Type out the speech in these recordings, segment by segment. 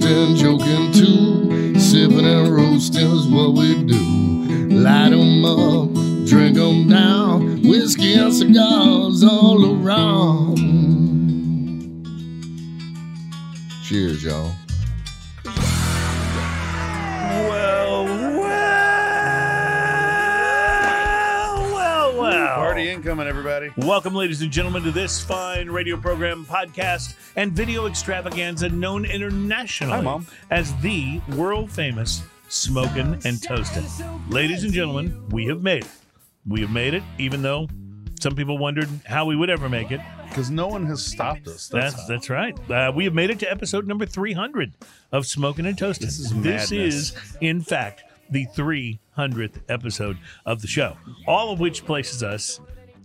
toasting, joking too. Sipping and roasting is what we do. Light 'em up, drink 'em down. Whiskey and cigars all around. Cheers, y'all. Incoming, everybody. Welcome, ladies and gentlemen, to this fine radio program, podcast, and video extravaganza known internationally Hi, Mom. as the world famous Smoking and Toastin'. Ladies and gentlemen, we have made it. We have made it, even though some people wondered how we would ever make it. Because no one has stopped us. That's how. that's right. Uh, we have made it to episode number 300 of Smoking and Toasting. This is This is, in fact, the 300th episode of the show, all of which places us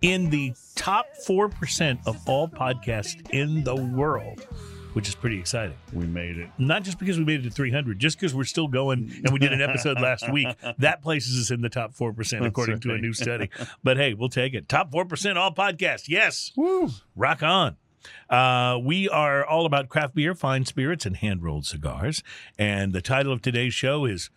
in the top 4% of all podcasts in the world, which is pretty exciting. we made it. Not just because we made it to 300, just because we're still going and we did an episode last week. That places us in the top 4%, according to a new study. But hey, we'll take it. Top 4% all podcasts. Yes. Woo! Rock on. Uh, we are all about craft beer, fine spirits, and hand rolled cigars. And the title of today's show is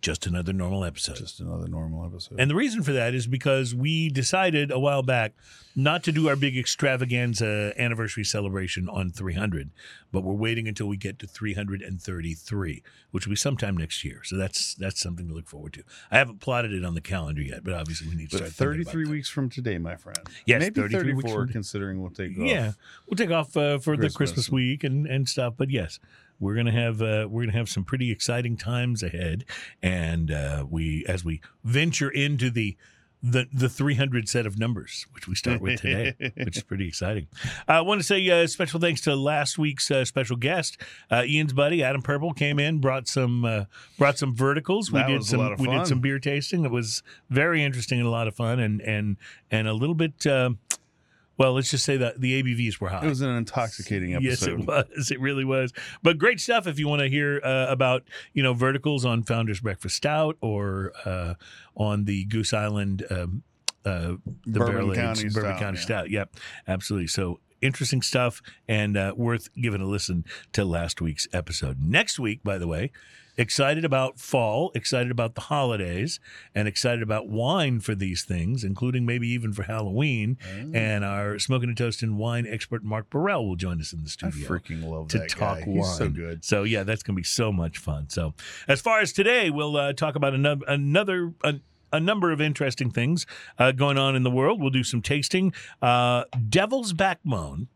Just Another Normal Episode. Just another normal episode. and the reason for that is because we decided a while back not to do our big extravaganza anniversary celebration on 300, but we're waiting until we get to 333, which will be sometime next year. So that's that's something to look forward to. I haven't plotted it on the calendar yet, but obviously we need to but start. thinking about 33 that. weeks from today, my friend. Yes, Maybe 33 weeks 34, from- considering we'll take off. Yeah, we'll take off uh, for the Christmas. Christmas week and, and stuff. But yes, we're gonna have uh, we're gonna have some pretty exciting times ahead, and uh, we as we venture into the the the 300 set of numbers, which we start with today, which is pretty exciting. I want to say uh, special thanks to last week's uh, special guest, uh, Ian's buddy Adam Purple came in, brought some uh, brought some verticals. We did some we did some beer tasting. It was very interesting and a lot of fun, and and and a little bit. Uh, well, let's just say that the ABVs were high. It was an intoxicating episode. Yes, it was. It really was. But great stuff if you want to hear uh, about you know verticals on Founder's Breakfast Stout or uh, on the Goose Island, um, uh, the Bourbon County Bourbon Stout, County yeah. Stout. Yep, absolutely. So interesting stuff and uh, worth giving a listen to last week's episode. Next week, by the way. Excited about fall, excited about the holidays, and excited about wine for these things, including maybe even for Halloween. Oh. And our smoking and toasting wine expert Mark Burrell will join us in the studio. I freaking love to that talk guy. wine. He's so good. So yeah, that's going to be so much fun. So as far as today, we'll uh, talk about another another. A, a number of interesting things uh, going on in the world. We'll do some tasting. Uh, Devil's Backbone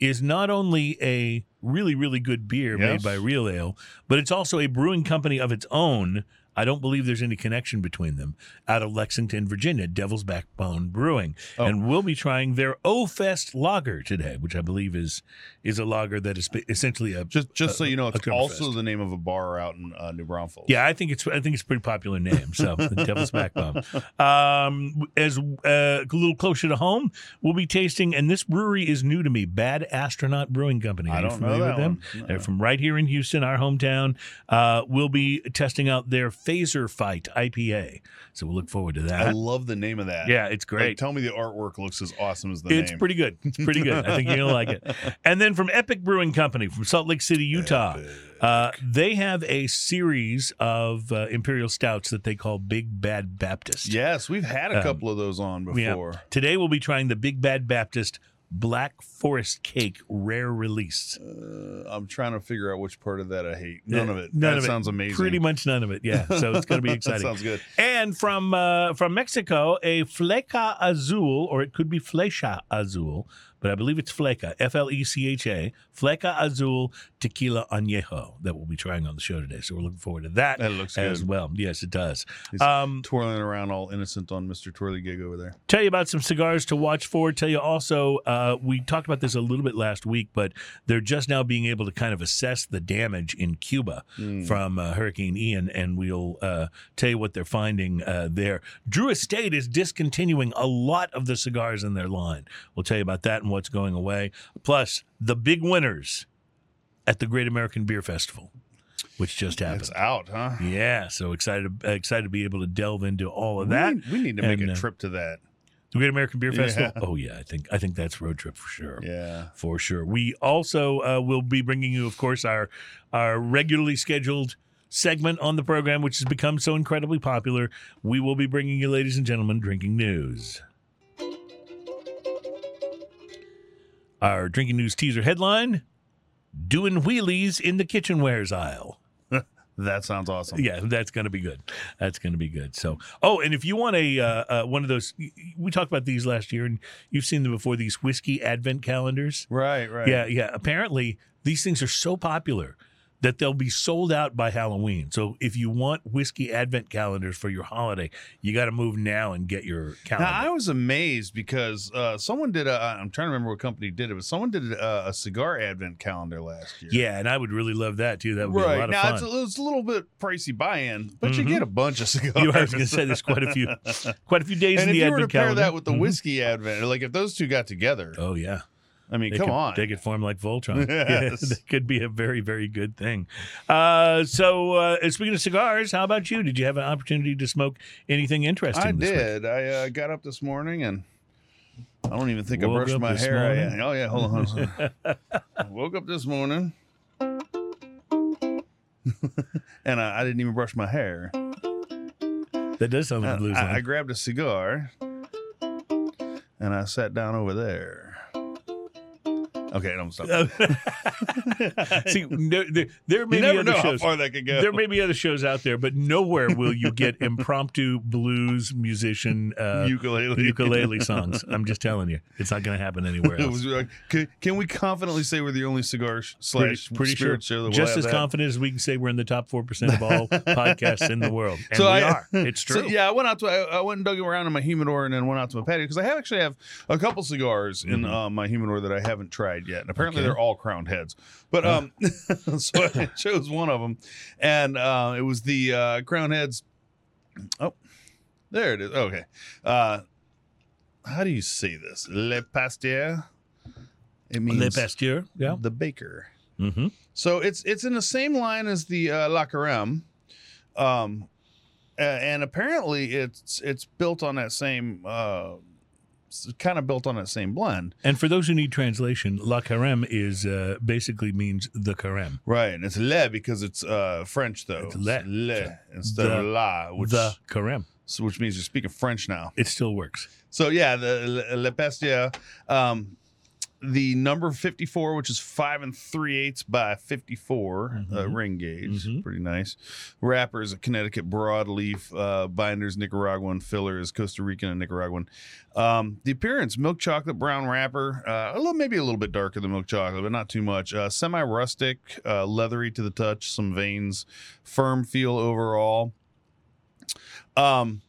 is not only a really, really good beer made by Real Ale, but it's also a brewing company of its own. I don't believe there's any connection between them. Out of Lexington, Virginia, Devil's Backbone Brewing, Oh. and we'll be trying their O Fest lager today, which I believe is is a lager that is essentially a Just just so you know, it's also the name of a bar out in uh, New Braunfels. Yeah, I think it's I think it's a pretty popular name. So Devil's Backbone. Um, as uh, a little closer to home, we'll be tasting, and this brewery is new to me. Bad Astronaut Brewing Company. Are I you don't know with them? one. They're from right here in Houston, our hometown. Uh, we'll be testing out their Phaser Fight IPA. So we'll look forward to that. I love the name of that. yeah, it's Like, great. tell me the artwork looks as awesome as the It's name. It's pretty good. It's pretty good. I think you're gonna like it. And then from Epic Brewing Company from Salt Lake City, Utah, uh, they have a series of uh, imperial stouts that they call Big Bad Baptist. Yes, we've had a Um, couple of those on Yeah. before. Today we'll be trying the Big Bad Baptist Black Forest Cake Rare Release. Uh, I'm trying to figure out which part of that I hate. None of it. none that of it. sounds amazing. Pretty much none of it. Yeah. So it's going to be that exciting. sounds good. And from uh, from Mexico, a Fleca Azul, or it could be Flecha Azul, but I believe it's Fleca, F L E C H A, Fleca Azul Tequila Añejo that we'll be trying on the show today. So we're looking forward to that That looks as good. well. Yes, it does. He's Um, twirling around all innocent on Mr. Twirly Gig over there. tell you about some cigars to watch for. Tell you also, uh, we talked about this a little bit last week, but they're just now being able to kind of assess the damage in Cuba Mm. from uh, Hurricane Ian, and we'll uh, tell you what they're finding uh, there. Drew Estate is discontinuing a lot of the cigars in their line. We'll tell you about that and what's going away. Plus, the big winners at the Great American Beer Festival, which just happened. It's out, huh? Yeah, so excited excited to be able to delve into all of We that. need, we need to make and, a uh, trip to that. The Great American Beer Festival. Yeah. Oh yeah, I think I think that's road trip for sure. Yeah. for sure. We also uh, will be bringing you, of course, our our regularly scheduled segment on the program, which has become so incredibly popular. We will be bringing you, ladies and gentlemen, drinking news. Our drinking news teaser headline: Doing wheelies in the kitchenwares aisle. That sounds awesome. Yeah, that's going to be good. That's going to be good. So, oh, and if you want a uh, uh, one of those, we talked about these last year, and you've seen them before. These whiskey advent calendars. Right, right. Yeah, yeah. Apparently, these things are so popular that they'll be sold out by Halloween. So if you want whiskey advent calendars for your holiday, you got to move now and get your calendar. Now I was amazed because uh, someone did a. I'm trying to remember what company did it, but someone did a, a cigar advent calendar last year. yeah, and I would really love that too. That would be a right. lot of now fun. it's a, it's a little bit pricey buy-in, but you Mhm. get a bunch of cigars. You- I was going to say there's quite a few, quite a few days and in if the you were to advent pair calendar. that with the Mhm. whiskey advent, like if those two got together, Oh yeah, I mean, they come could, on. they could form like Voltron. Yes. Yeah, that could be a very, very good thing. Uh, so, uh, speaking of cigars, how about you? Did you have an opportunity to smoke anything interesting? I this week? did. I uh, got up this morning and I don't even think I brushed my hair. I- oh yeah, hold on. Hold on. Woke up this morning and I, I didn't even brush my hair. That does sound like a blues I. I grabbed a cigar and I sat down over there. Okay, I don't stop. See, no, there, there may you be other shows. far that could go. There may be other shows out there, but nowhere will you get impromptu blues musician uh, ukulele. ukulele songs. I'm just telling you, it's not going to happen anywhere else. can, can we confidently say we're the only cigar sh- Pretty, slash pretty sure. show Just as that? confident as we can say we're in the top four percent of all podcasts in the world, and So we I- are. It's So, true. yeah, I went out to I, I went and dug around in my humidor and then went out to my patio because I have actually have a couple cigars in Mhm. uh, my humidor that I haven't tried yet, and apparently Okay. they're all crowned heads. But um, so I chose one of them, and uh, it was the uh, crown heads. Oh, there it is. Okay, uh, how do you say this? Le Pasteur. It means Le Pasteur. Yeah. the baker. Mm-hmm. So it's it's in the same line as the uh, La Carême, um, and apparently it's it's built on that same uh, kind of built on that same blend, And for those who need translation, La Carême is uh, basically means the carême. right? And it's le because it's uh, French though. It's le. instead The- of la, which the carême. so which means you're speaking French now. It still works. So yeah, the Le, Le Pasteur, um, the number 54, which is five and three eighths by 54 uh, Mhm. ring gauge, Mhm. pretty nice. Wrapper is a Connecticut broadleaf. Uh, binders Nicaraguan. Filler is Costa Rican and Nicaraguan. Um, the appearance milk chocolate brown wrapper, uh, a little maybe a little bit darker than milk chocolate, but not too much. Uh, Semi rustic, uh, leathery to the touch, some veins, firm feel overall. Um,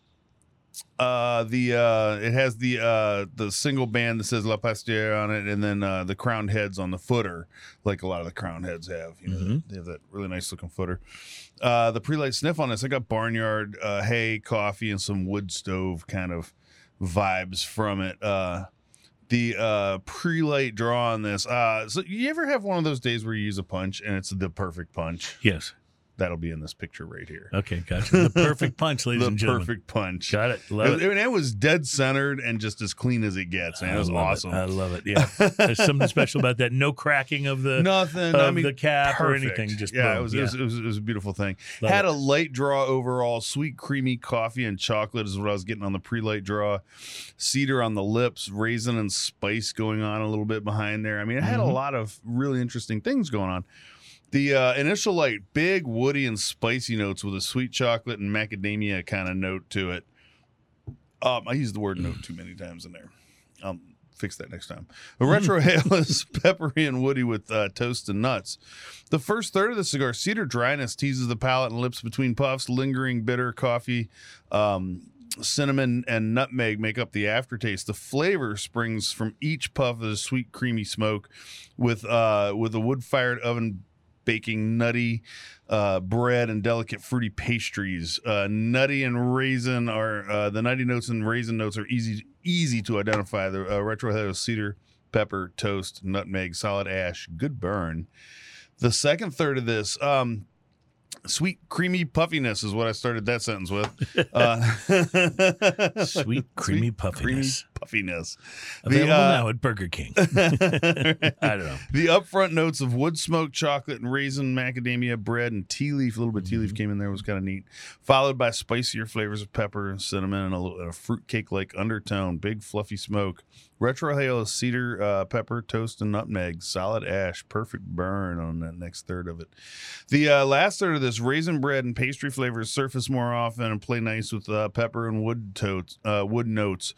uh the uh it has the uh the single band that says La Pasteur on it and then uh the crowned heads on the footer like a lot of the crowned heads have you know Mhm. they have that really nice looking footer uh the pre-light sniff on this i got barnyard uh hay coffee and some wood stove kind of vibes from it uh the uh pre-light draw on this uh so you ever have one of those days where you use a punch and it's the perfect punch Yes. That'll be in this picture right here Okay, gotcha. The perfect punch, ladies and gentlemen. perfect punch Got it. it, Love it. I mean, it was dead centered and just as clean as it gets, man. It was awesome. I love it. Yeah. There's something special about that. No cracking of the Nothing. of I mean, the cap or anything. Just yeah, it was, It, was, it was it was a beautiful thing. Love Had it. a light draw overall. Sweet, creamy coffee and chocolate is what I was getting on the pre-light draw. Cedar on the lips, raisin and spice going on a little bit behind there. I mean, it had a Mhm. lot of really interesting things going on. The uh, initial light, big woody and spicy notes with a sweet chocolate and macadamia kind of note to it. Um, I used the word note too many times in there. I'll fix that next time. A retrohale is peppery and woody with uh, toast and nuts. The first third of the cigar, cedar dryness teases the palate and lips between puffs. Lingering bitter coffee, um, cinnamon, and nutmeg make up the aftertaste. The flavor springs from each puff of the sweet, creamy smoke, with uh, with a wood fired oven baking nutty uh, bread and delicate fruity pastries. Uh, nutty and raisin are uh, the nutty notes and raisin notes are easy easy to identify. The uh, retrohale of cedar, pepper, toast, nutmeg, solid ash, good burn. The second third of this, um, sweet creamy puffiness is what I started that sentence with. Uh, Sweet, creamy puffiness. creamy puffiness. Available uh, now at Burger King. I don't know. The upfront notes of wood smoked chocolate and raisin macadamia bread and tea leaf, a little bit of tea leaf came in there, was kind of neat. Followed by spicier flavors of pepper and cinnamon and a, little- a fruit cake like undertone, big fluffy smoke. Retrohale of cedar, uh, pepper, toast, and nutmeg. Solid ash, perfect burn on that next third of it. The uh, last third of this raisin bread and pastry flavors surface more often and play nice with uh, pepper and wood totes, uh, wood notes.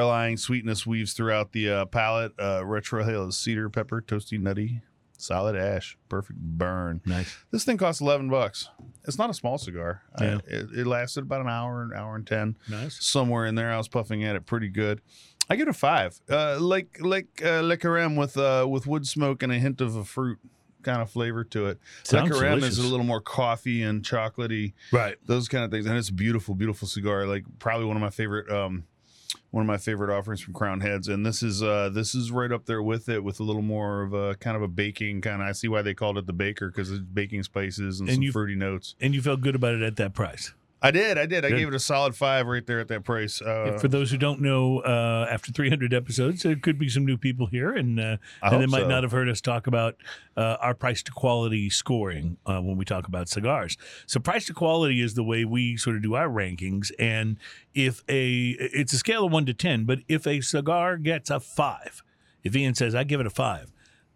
Underlying sweetness weaves throughout the uh, palate. Uh, retrohale is cedar, pepper, toasty, nutty, solid ash, perfect burn. Nice. This thing costs eleven bucks. It's not a small cigar. I- Yeah. it, it lasted about an hour, an hour and ten Nice. somewhere in there. I was puffing at it pretty good. I give it a five. Uh, like like uh, Le Carême with uh, with wood smoke and a hint of a fruit kind of flavor to it. Sounds Le Carême delicious. is a little more coffee and chocolatey, Right. those kind of things, and it's a beautiful, beautiful cigar. Like probably one of my favorite. Um, one of my favorite offerings from Crown Heads, and this is uh, this is right up there with it, with a little more of a kind of a baking kind of. I see why they called it the baker because it's baking spices and, And some you've- fruity notes. And you felt good about it at that price. I did, I did. I Good. gave it a solid five right there at that price. Uh, For those who don't know, uh, after 300 episodes, there could be some new people here, and uh, and they might so. not have heard us talk about uh, our price to quality scoring uh, when we talk about cigars. So, price to quality is the way we sort of do our rankings. And if a, it's a scale of one to 10, but if a cigar gets a five, if Ian says, I give it a five,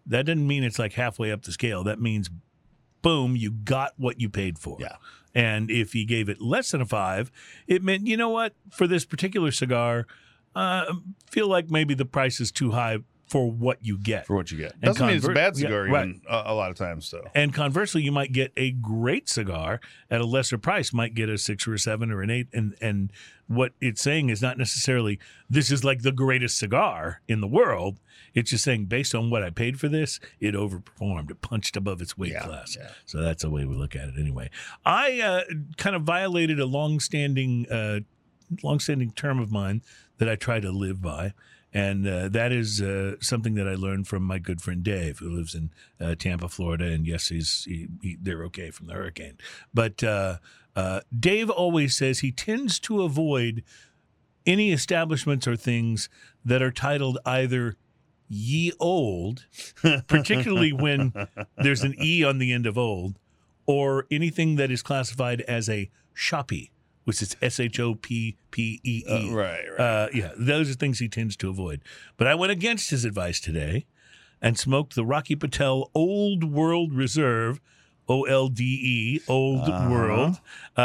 that doesn't mean it's like halfway up the scale. That means, boom, you got what you paid for. Yeah. And if he gave it less than a five, it meant, you know what, for this particular cigar, uh, feel like maybe the price is too high for what you get. for what you get. And Doesn't mean it's a convert- bad yeah, cigar right. even a, a lot of times though. And conversely, you might get a great cigar at a lesser price, might get a six or a seven or an eight. And and what it's saying is not necessarily this is like the greatest cigar in the world. It's just saying based on what I paid for this, it overperformed. It punched above its weight Yeah, class. yeah. So that's the way we look at it anyway. I uh, kind of violated a longstanding uh, long-standing term of mine that I try to live by, and uh, that is uh, something that I learned from my good friend Dave, who lives in uh, Tampa, Florida. And yes, he's he, he, they're okay from the hurricane, but uh, Dave always says he tends to avoid any establishments or things that are titled either ye old, particularly when there's an E on the end of old, or anything that is classified as a shoppy, which is S H O P P E E. Uh, right, right. Uh, yeah, those are things he tends to avoid. But I went against his advice today and smoked the Rocky Patel Old World Reserve, O L D E, Old Uh-huh. World. Uh,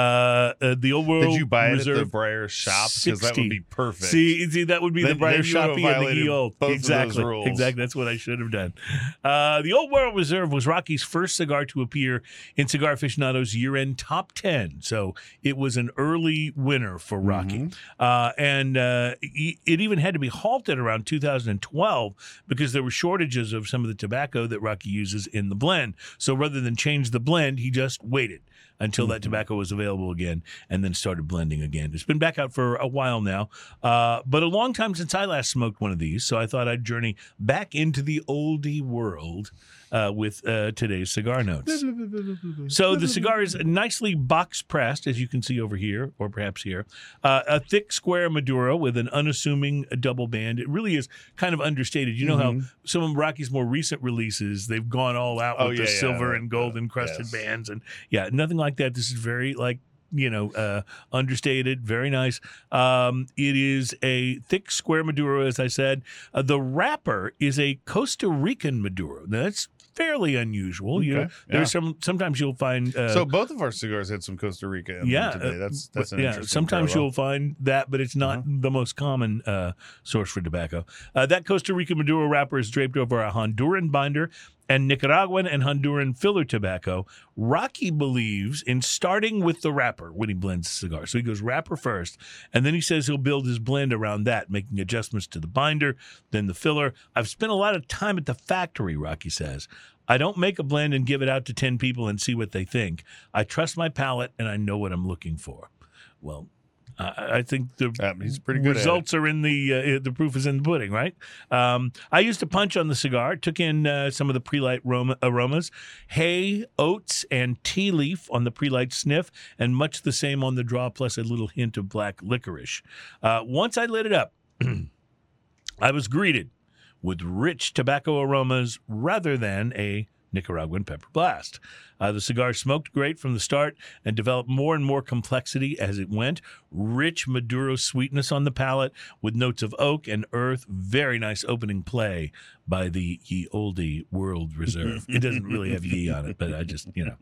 uh, the Old World Did you buy it Reserve. at the Briar shop? Because that would be perfect. See, see, that would be Then- the Briar then you have Shoppy and the E Old. exactly, exactly. That's what I should have done. Uh, the Old World Reserve was Rocky's first cigar to appear in Cigar Aficionado's year-end top ten, so it was an early winner for Rocky. Mhm. Uh, and uh, it even had to be halted around 2012 because there were shortages of some of the tobacco that Rocky uses in the blend. So rather than change the blend, he just waited until that tobacco was available again and then started blending again. It's been back out for a while now, uh, but a long time since I last smoked one of these. So I thought I'd journey back into the oldie world uh, with uh, today's cigar notes. So the cigar is nicely box pressed, as you can see over here, or perhaps here. Uh, a thick square Maduro with an unassuming double band. It really is kind of understated. You know how some of Rocky's more recent releases, they've gone all out Oh, with yeah, the yeah, silver uh, and gold encrusted yes. bands, and yeah, nothing like that. This is very like you know, uh, understated, very nice. Um, it is a thick square Maduro, as I said. Uh, the wrapper is a Costa Rican Maduro. Now, that's fairly unusual. You know, Okay, yeah. there's some. Sometimes you'll find. Uh, so both of our cigars had some Costa Rica in yeah, them today. uh, That's that's an yeah. interesting Sometimes parallel. you'll find that, but it's not Uh-huh. the most common uh, source for tobacco. Uh, that Costa Rica Maduro wrapper is draped over a Honduran binder and Nicaraguan and Honduran filler tobacco. Rocky believes in starting with the wrapper when he blends the cigar. So he goes wrapper first, and then he says he'll build his blend around that, making adjustments to the binder, then the filler. I've spent a lot of time at the factory, Rocky says. I don't make a blend and give it out to 10 people and see what they think. I trust my palate and I know what I'm looking for. Well, I think the Yeah, he's pretty good results are in the uh, the proof is in the pudding, right? Um, I used a punch on the cigar, took in uh, some of the pre-light aroma, aromas, hay, oats, and tea leaf on the pre-light sniff, and much the same on the draw, plus a little hint of black licorice. Uh, once I lit it up. I was greeted with rich tobacco aromas rather than a Nicaraguan pepper blast. Uh, the cigar smoked great from the start and developed more and more complexity as it went. Rich Maduro sweetness on the palate with notes of oak and earth. Very nice opening play by the Ye Olde World Reserve. It doesn't really have ye on it, but I just, you know,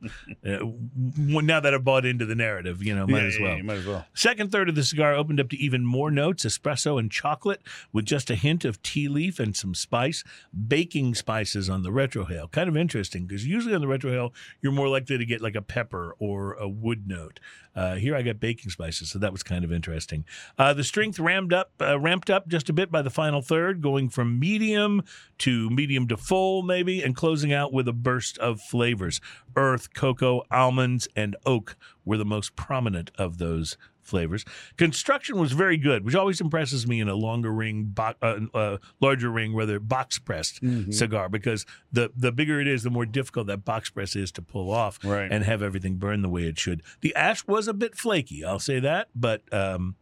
uh, now that I've bought into the narrative, you know, might Yeah, as yeah, well. you might as well. Second third of the cigar opened up to even more notes espresso and chocolate, with just a hint of tea leaf and some spice, baking spices on the retrohale. Kind of interesting because usually on the retrohale, you're more likely to get like a pepper or a wood note. Uh, here I got baking spices, so that was kind of interesting. Uh, the strength ramped up, uh, ramped up just a bit by the final third, going from medium to medium to full, maybe, and closing out with a burst of flavors. Earth, cocoa, almonds, and oak were the most prominent of those flavors. Construction was very good, which always impresses me in a longer ring, bo- uh, uh, larger ring, rather box pressed Mm-hmm. cigar, because the the bigger it is, the more difficult that box press is to pull off Right. and have everything burn the way it should. The ash was a bit flaky, I'll say that, but um,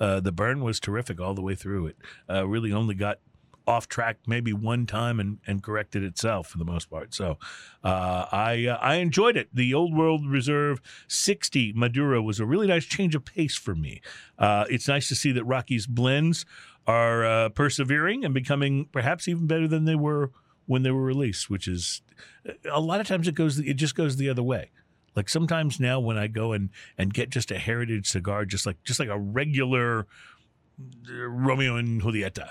uh, the burn was terrific all the way through it. Uh, really only got off track maybe one time and, and corrected itself for the most part. So uh, I uh, I enjoyed it. The Old World Reserve 60 Maduro was a really nice change of pace for me. Uh, it's nice to see that Rocky's blends are uh, persevering and becoming perhaps even better than they were when they were released, which is a lot of times it goes it just goes the other way. Like sometimes now when I go and and get just a heritage cigar, just like just like a regular uh, Romeo and Julieta,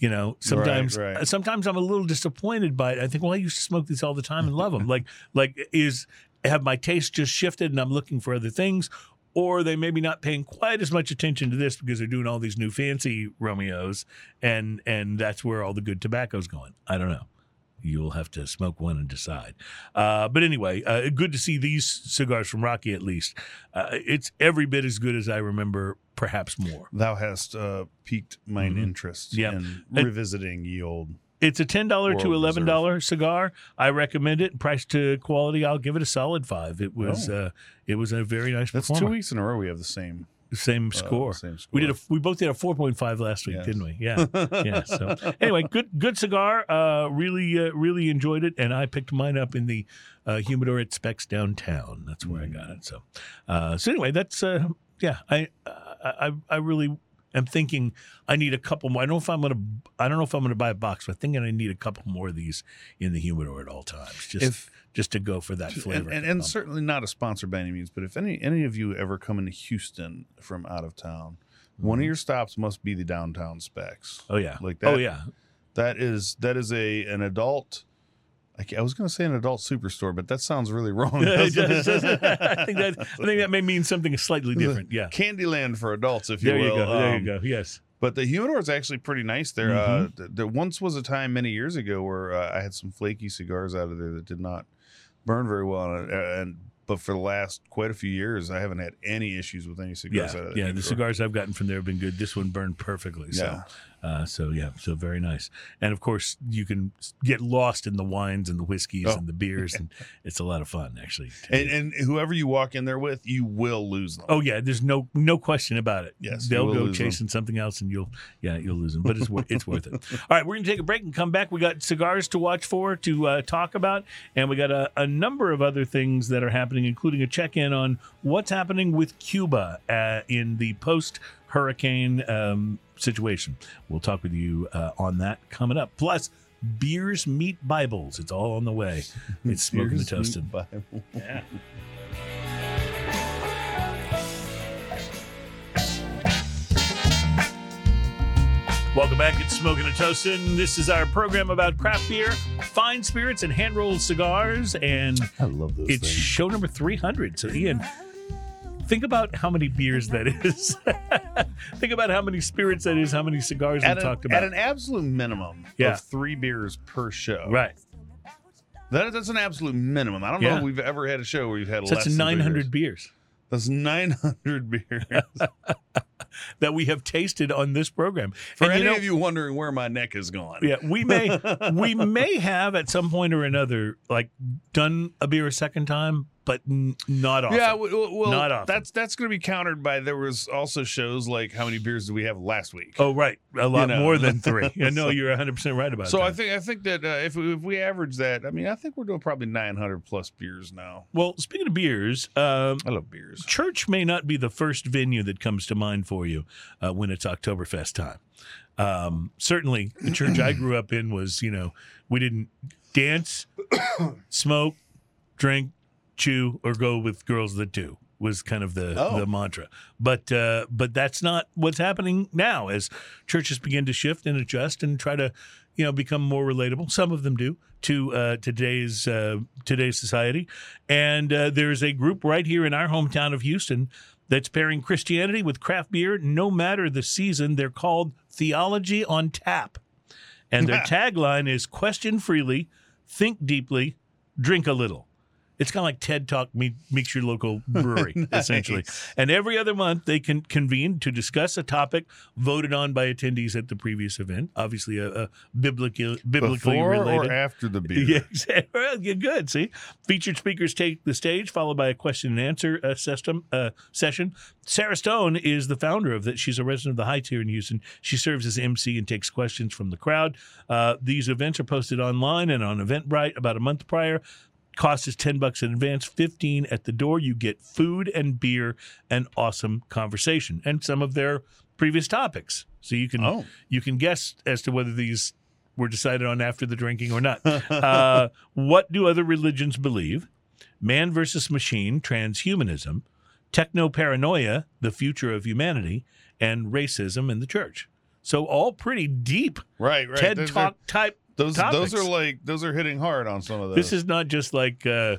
you know, sometimes right. uh, sometimes I'm a little disappointed by it. I think, well, I used to smoke these all the time and love them. like like is have my taste just shifted and I'm looking for other things, or they maybe not paying quite as much attention to this because they're doing all these new fancy Romeos, and and that's where all the good tobacco's going. I don't know. You'll have to smoke one and decide. Uh, but anyway, uh, good to see these cigars from Rocky at least. Uh, it's every bit as good as I remember, perhaps more. Thou hast uh, piqued mine Mhm. interest Yeah. in revisiting ye old. It's a ten dollar to eleven dollar cigar. I recommend it. Price to quality, I'll give it a solid five. It was Oh. uh, it was a very nice That's two weeks in a row we have the same Same uh, score. same score. We did a we both did a four point five last week, Yes. didn't we? Yeah, yeah. So anyway, good good cigar. Uh, really uh, really enjoyed it, and I picked mine up in the uh, humidor at Spec's downtown. That's where I got it. So uh, so anyway, that's uh, yeah. I I I really am thinking I need a couple more. I don't know if I'm gonna I don't know if I'm gonna buy a box, but I think I need a couple more of these in the humidor at all times, just If- just to go for that flavor. and, and, and certainly not a sponsor by any means, but if any any of you ever come into Houston from out of town, one Mm-hmm. of your stops must be the downtown Spec's. oh yeah, like that. oh yeah. That is that is a an adult. I, I was going to say an adult superstore, but that sounds really wrong. It doesn't it? I think that I think that may mean something slightly different. Yeah. Candyland for adults, if you There you will. go. There Um, you go. Yes. But the humidor is actually pretty nice there. Uh, Mhm. th- there once was a time many years ago where uh, I had some flaky cigars out of there that did not burn very well, and, and but for the last quite a few years, I haven't had any issues with any cigars Yeah. out of that Yeah. The cigars I've gotten from there have been good. This one burned perfectly. So, Yeah. Uh, so yeah. So very nice. And of course, you can get lost in the wines and the whiskeys Oh. and the beers, and it's a lot of fun actually. And, and whoever you walk in there with, you will lose them. Oh yeah, there's no no question about it. Yes, they'll go lose them. chasing something else, and you'll yeah you'll lose them. But it's wor- it's worth it. All right, we're gonna take a break and come back. We got cigars to watch for to uh, talk about, and we got a, a number of other things that are happening, including a check in on what's happening with Cuba uh, in the post hurricane um, situation. We'll talk with you uh, on that coming up. Plus. Beers meet Bibles. It's all on the way. It's smoking the toasted. Yeah. Welcome back. It's Smoking and Toasting. This is our program about craft beer, fine spirits, and hand rolled cigars. And I love those it's show number 300. So, Ian, think about how many beers that is. think about how many spirits that is, how many cigars At we an, talked about. at an absolute minimum Yeah. of three beers per show. right. That, that's an absolute minimum. I don't know if we've ever had a show where we've had So less that's than 900 beers. beers That's 900 beers. that we have tasted on this program. For And any you know- of you wondering where my neck has gone. Yeah, we may we may have at some point or another like done a beer a second time, but n- not often. Yeah, w- w- well, Not often. that's that's going to be countered by there was also shows like how many beers did we have last week? Oh, right. A lot know. more than three. I know So- you're 100% right about so that. I think I think that uh, if we, if we average that, I mean, I think we're doing probably 900 plus beers now. well, speaking of beers, um, I love beers. church may not be the first venue that comes to mind for you uh, when it's Oktoberfest time. Um, certainly, the church I grew up in was, you know, we didn't dance, smoke, drink, chew, or go with girls that do. Was kind of the Oh. the mantra, but uh, but that's not what's happening now. As churches begin to shift and adjust and try to, you know, become more relatable. Some of them do to uh, today's uh, today's society, and uh, there's a group right here in our hometown of Houston that's pairing Christianity with craft beer, no matter the season. They're called Theology on Tap, and their tagline is "Question freely, think deeply, drink a little." It's kind of like TED Talk meet, meets your local brewery, essentially. And every other month, they can convene to discuss a topic voted on by attendees at the previous event. Obviously, a, a biblical, biblically Before related. or after the beer? Yeah, exactly. Good. See, featured speakers take the stage, followed by a question and answer uh, system uh, session. Sarah Stone is the founder of that. She's a resident of the Heights here in Houston. She serves as MC and takes questions from the crowd. Uh, these events are posted online and on Eventbrite about a month prior. Cost is 10 bucks in advance, 15 at the door. You get food and beer and awesome conversation and some of their previous topics. So you can Oh. you can guess as to whether these were decided on after the drinking or not. uh, what do other religions believe? Man versus machine, transhumanism, techno paranoia, the future of humanity, and racism in the church. So all pretty deep Right, right. TED Those are- Talk type. Those topics. those are like those are hitting hard on some of those. This is not just like uh,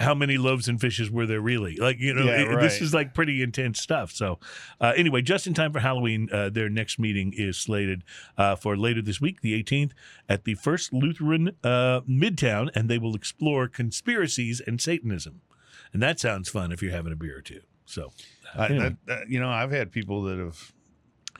how many loaves and fishes were there really? Like you know, Yeah, it- this is like pretty intense stuff. So uh, anyway, just in time for Halloween, uh, their next meeting is slated uh, for later this week, the 18th, at the First Lutheran uh, Midtown, and they will explore conspiracies and Satanism. And that sounds fun if you're having a beer or two. So I, anyway. that, that- you know, I've had people that have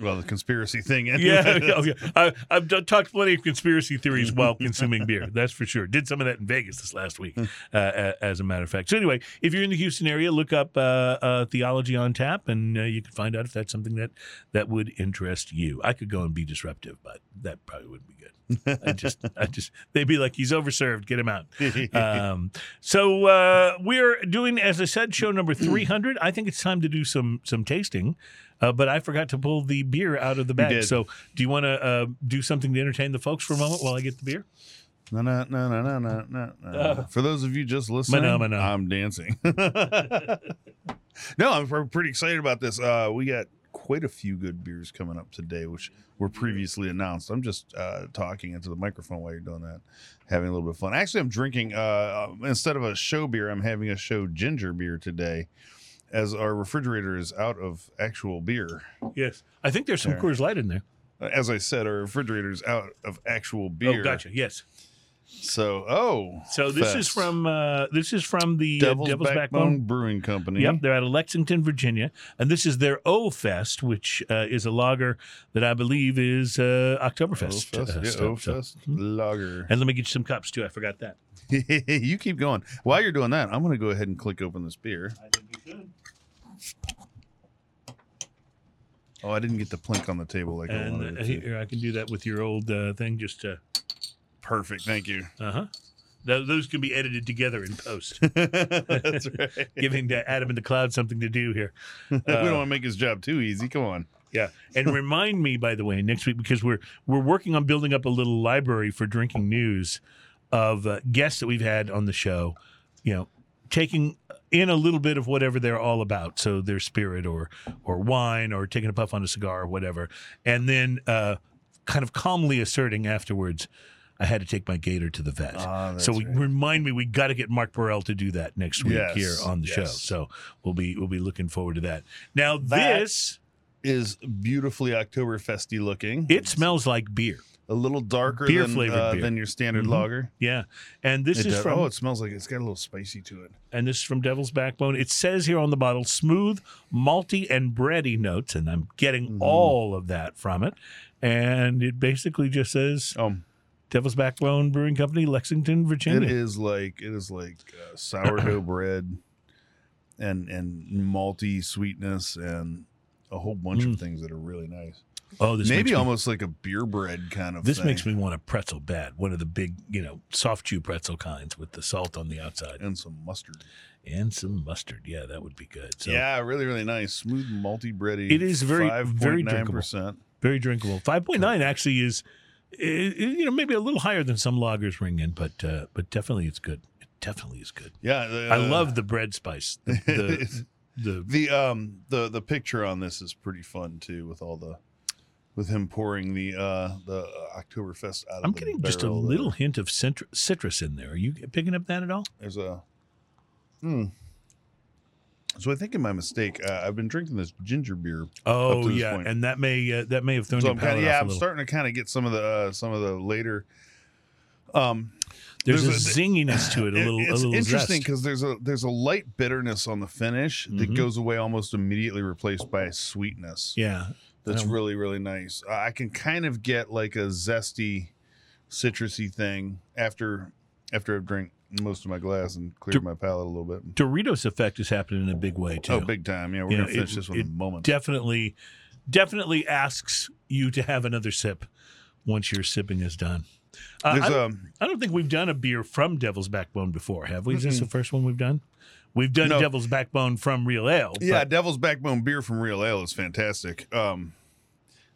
well, the conspiracy thing. Yeah, yeah, yeah. I, I've done, talked plenty of conspiracy theories while consuming beer. That's for sure. Did some of that in Vegas this last week, uh, as a matter of fact. So anyway, if you're in the Houston area, look up uh, uh, Theology on Tap, and uh, you can find out if that's something that that would interest you. I could go and be disruptive, but that probably wouldn't be good. I just, I just, they'd be like, he's overserved, get him out. Um, so uh, we're doing, as I said, show number 300. I think it's time to do some some tasting. Uh, but I forgot to pull the beer out of the bag. did. So, do you want to uh, do something to entertain the folks for a moment while I get the beer? No, no, no, no, no, no, no, no. Uh. For those of you just listening, mana. I'm dancing. no, I'm pr- pretty excited about this. Uh, we got quite a few good beers coming up today, which were previously announced. I'm just uh, talking into the microphone while you're doing that, having a little bit of fun. Actually, I'm drinking uh, instead of a show beer, I'm having a show ginger beer today, as our refrigerator is out of actual beer. Yes, I think there's some There. Coors Light in there. Uh, As I said, our refrigerator is out of actual beer. Oh, gotcha. Yes. So, oh, So this is from uh, this is from the uh, Devil's, Devil's, Backbone, Backbone. Brewing Company. Yep, they're out of Lexington, Virginia, and this is their O Fest, which uh, is a lager that I believe is uh, Oktoberfest. O-Fest, uh, yeah, stuff. O-Fest lager. And let me get you some cups too. I forgot that. you keep going. While you're doing that, I'm going to go ahead and click open this beer. I think you should. Oh, I didn't get the plink on the table like I wanted uh, to. here, I can do that with your old uh, thing. Just uh Perfect. Thank you. Uh huh. Those can be edited together in post, That's right. giving Adam in the cloud something to do here. we Uh, don't want to make his job too easy. Come on. Yeah, and remind me, by the way, next week because we're we're working on building up a little library for drinking news of uh, guests that we've had on the show. You know, taking in a little bit of whatever they're all about, so their spirit or or wine or taking a puff on a cigar or whatever, and then uh, kind of calmly asserting afterwards. I had to take my gator to the vet. That's so we, right. remind me we got to get Mark Burrell to do that next week Yes, here on the show. So we'll be we'll be looking forward to that. Now That- this Is beautifully Oktoberfesty looking. it smells like beer. a little darker Beer than, flavored uh, beer. than your standard Mhm. lager. Yeah, and this It is does- from oh, it smells like it's got a little spicy to it. and this is from Devil's Backbone. It says here on the bottle, smooth, malty, and bready notes, and I'm getting Mhm. all of that from it. And it basically just says Um, Devil's Backbone Brewing Company, Lexington, Virginia. It is like it is like uh, sourdough bread, and and malty sweetness and a whole bunch Mm. of things that are really nice. Oh, this Maybe me, almost like a beer bread kind of. this thing. makes me want a pretzel bad. One of the big, you know, soft chew pretzel kinds with the salt on the outside and some mustard. and some mustard. Yeah, that would be good. So yeah, really, really nice, smooth, malty, bready. It is very- very drinkable. percent. very drinkable. Five point nine actually is, i- i- you know, maybe a little higher than some lagers ring in, but uh, but definitely it's good. It definitely is good. Yeah, I uh, love the bread spice. The the, the the um the the picture on this is pretty fun too, with all the with him pouring the uh the Oktoberfest out of I'm getting just a little there. hint of citrus in there. Are you picking up that at all? There's a. Hmm. So I think in my mistake, uh, I've been drinking this ginger beer. Oh to this yeah, point. and that may uh, that may have thrown So your palate yeah, a I'm little. starting to kind of get some of the uh, some of the later. Um, There's, there's a, a- zinginess to it, a it- little, a it's little interesting because there's a there's a light bitterness on the finish that Mhm. goes away almost immediately, replaced by a sweetness. Yeah, That's Um, really really nice. Uh, I can kind of get like a zesty, citrusy thing after after I've drank most of my glass and cleared my palate a little bit. Doritos effect is happening in a big way too. Oh, big time! Yeah, we're You know, gonna finish it- this one in it a moment. Definitely, definitely asks you to have another sip once your sipping is done. Uh, There's I, um, I don't think we've done a beer from Devil's Backbone before, have we? Is this the first one we've done? We've done No. Devil's Backbone from Real Ale. yeah, but- Devil's Backbone beer from Real Ale is fantastic. Um,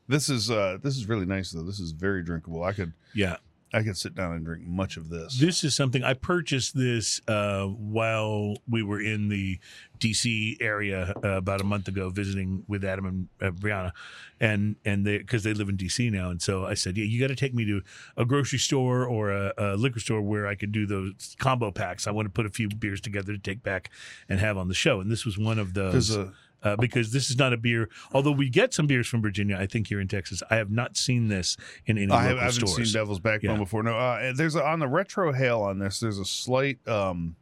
this is uh, this is really nice though. This is very drinkable. I could yeah. I could sit down and drink much of this. This is something I purchased this uh, while we were in the DC area uh, about a month ago, visiting with Adam and uh, Brianna, and and they because they live in DC now, and so I said, yeah, you got to take me to a grocery store or a, a liquor store where I could do those combo packs. I want to put a few beers together to take back and have on the show, and this was one of those. Because uh, because this is not a beer. Although we get some beers from Virginia, I think here in Texas, I have not seen this in any I, local have, I haven't seen Devil's Backbone Yeah. before. No, uh, there's a, on the retrohale on this. There's a slight um,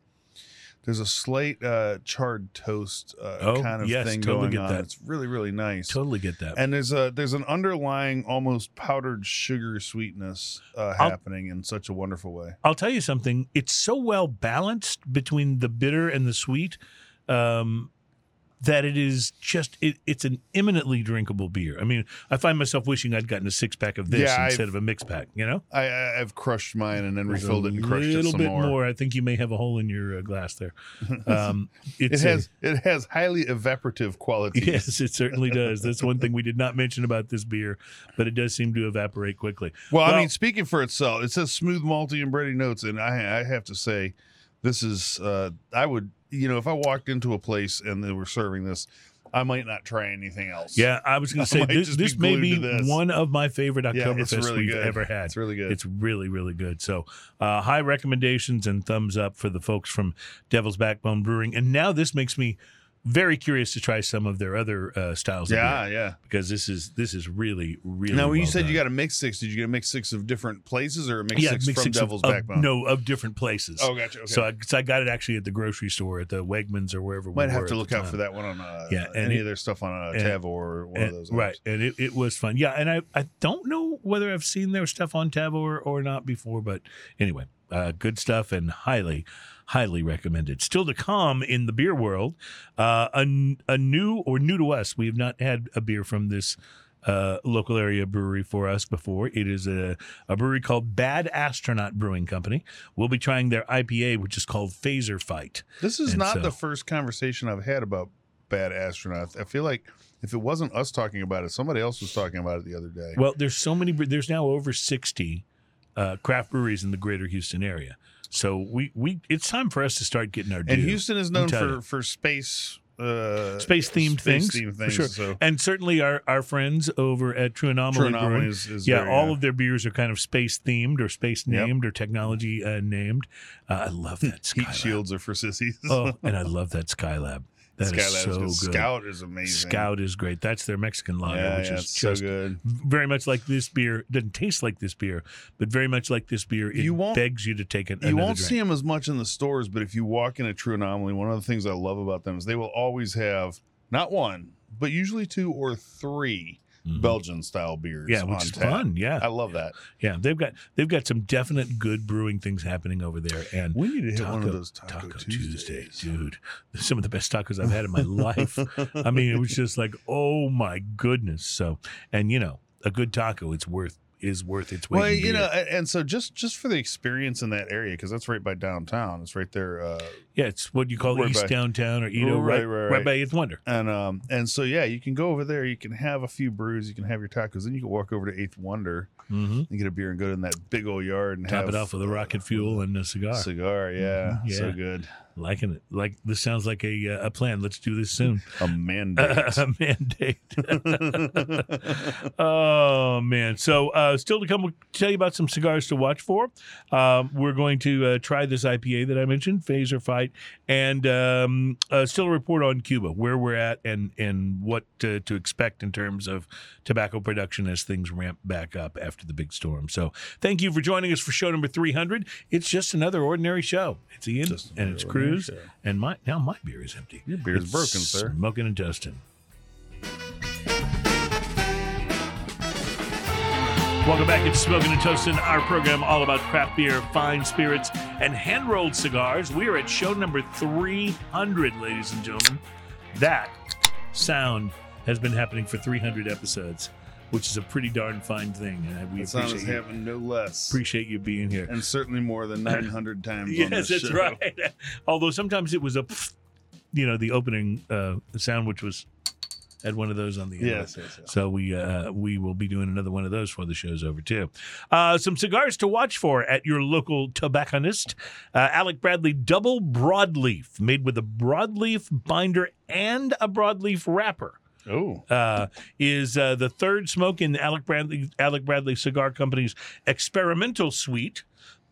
there's a slight uh, charred toast uh, Oh, kind of yes, thing totally going get on. that. It's really really nice. totally get that. And there's a there's an underlying almost powdered sugar sweetness uh, happening in such a wonderful way. I'll tell you something. It's so well balanced between the bitter and the sweet um, that it is just it, it's an eminently drinkable beer. I mean, I find myself wishing I'd gotten a six pack of this Yeah, I've- instead of a mix pack. You know, I, I've crushed mine and then There's refilled it and crushed little it some bit more. I think you may have a hole in your uh, glass there. Um, It it's a- has it has highly evaporative qualities. Yes, it certainly does. That's one thing we did not mention about this beer, but it does seem to evaporate quickly. Well, I mean, speaking for itself, it says smooth, malty, and bready notes, and I, I have to say, this is. Uh, I would, you know, if I walked into a place and they were serving this, I might not try anything else. Yeah, I was going to say this, this may be this. one of my favorite yeah, Oktoberfest really we've good. ever had. It's really good. It's really, really good. So, uh, high recommendations and thumbs up for the folks from Devil's Backbone Brewing. And now this makes me very curious to try some of their other uh, styles. of yeah, yeah. because this is this is really, really. Now, when you said done. you got a mix six, did you get a mix six of different places or a mix yeah, six mix from six of- Devil's of, Backbone? no of different places. Oh, gotcha. Okay. So I, so I got it actually at the grocery store at the Wegmans or wherever. we might were have to look out time. for that one on uh, Yeah, any it- of their stuff on uh, and- Tavo or one of those. right, apps. and it, it was fun. Yeah, and I, I don't know whether I've seen their stuff on Tab or, or not before, but anyway, uh, good stuff and highly, highly recommended. Still to come in the beer world, uh, a, a new or new to us. We have not had a beer from this uh, local area brewery for us before. It is a, a brewery called Bad Astronaut Brewing Company. We'll be trying their IPA, which is called Phaser Fight. This is And not so- the first conversation I've had about bad astronauts. I feel like if it wasn't us talking about it, somebody else was talking about it the other day. Well, there's so many. There's now over sixty uh, craft breweries in the greater Houston area. So we we it's time for us to start getting our due. and Houston is known for you. for space uh, space themed things, space-themed for things. sure. So and certainly our our friends over at True Anomaly, True Anomaly is, is yeah, very, all uh, of their beers are kind of space themed or space Yep. named or technology uh, named. Uh, I love that heat shields are for sissies. Oh, and I love that Skylab. That is Skylab's so good. Scout is amazing. Scout is great. That's their Mexican lager, yeah, which yeah, is just so good. very much like this beer. It doesn't taste like this beer, but very much like this beer. It You won't- begs you to take an, You won't drink. see them as much in the stores, but if you walk in a True Anomaly, one of the things I love about them is they will always have not one, but usually two or three Mhm. Belgian style beers. Yeah, which is tap. fun. Yeah, I love that. yeah. They've got they've got some definite good brewing things happening over there. And We need to hit one of those Taco, Tuesday, Tuesdays. dude. Some of the best tacos I've had in my life. I mean, it was just like, oh my goodness. So, and you know, a good taco, it's worth is worth its weight. Well, you know, and so just just for the experience in that area, because that's right by downtown. It's right there. Uh, yeah, it's what you call Right East by- Downtown or EaDo, Right, right, right, right, by Eighth Wonder. and um and so yeah, you can go over there. You can have a few brews. You can have your tacos. Then you can walk over to Eighth Wonder Mm-hmm. and get a beer and go in that big old yard and Top have it off with a rocket fuel and a cigar. cigar. Yeah, Mhm, so good. Liking it. Like this sounds like a uh, a plan. Let's do this soon. A mandate. a mandate. oh man! So uh, still to come, we'll tell you about some cigars to watch for. Um, we're going to uh, try this IPA that I mentioned, Phaser Fight, and um, uh, still a report on Cuba, where we're at, and and what to, to expect in terms of tobacco production as things ramp back up after the big storm. So thank you for joining us for show number three hundred. It's just another ordinary show. It's Ian and it's ordinary Show. and my now my beer is empty. Your beer is broken, sir. Smoking and toasting. Welcome back. It's Smoking and Toasting, our program all about craft beer, fine spirits, and hand rolled cigars. We are at show number 300, ladies and gentlemen. That sound has been happening for 300 episodes, which is a pretty darn fine thing. And we That sound is appreciate you, no less. appreciate you being here. and certainly more than 900 times on Yes, that's show. right. Although sometimes it was a, you know, the opening uh, sound, which was had one of those on the end. Yes, yes, yes. So we uh, we will be doing another one of those before the show's over too. Uh, some cigars to watch for at your local tobacconist. Uh, Alec Bradley Double Broadleaf, made with a broadleaf binder and a broadleaf wrapper Oh, uh, is uh, the third smoke in Alec Bradley Alec Bradley Cigar Company's experimental suite.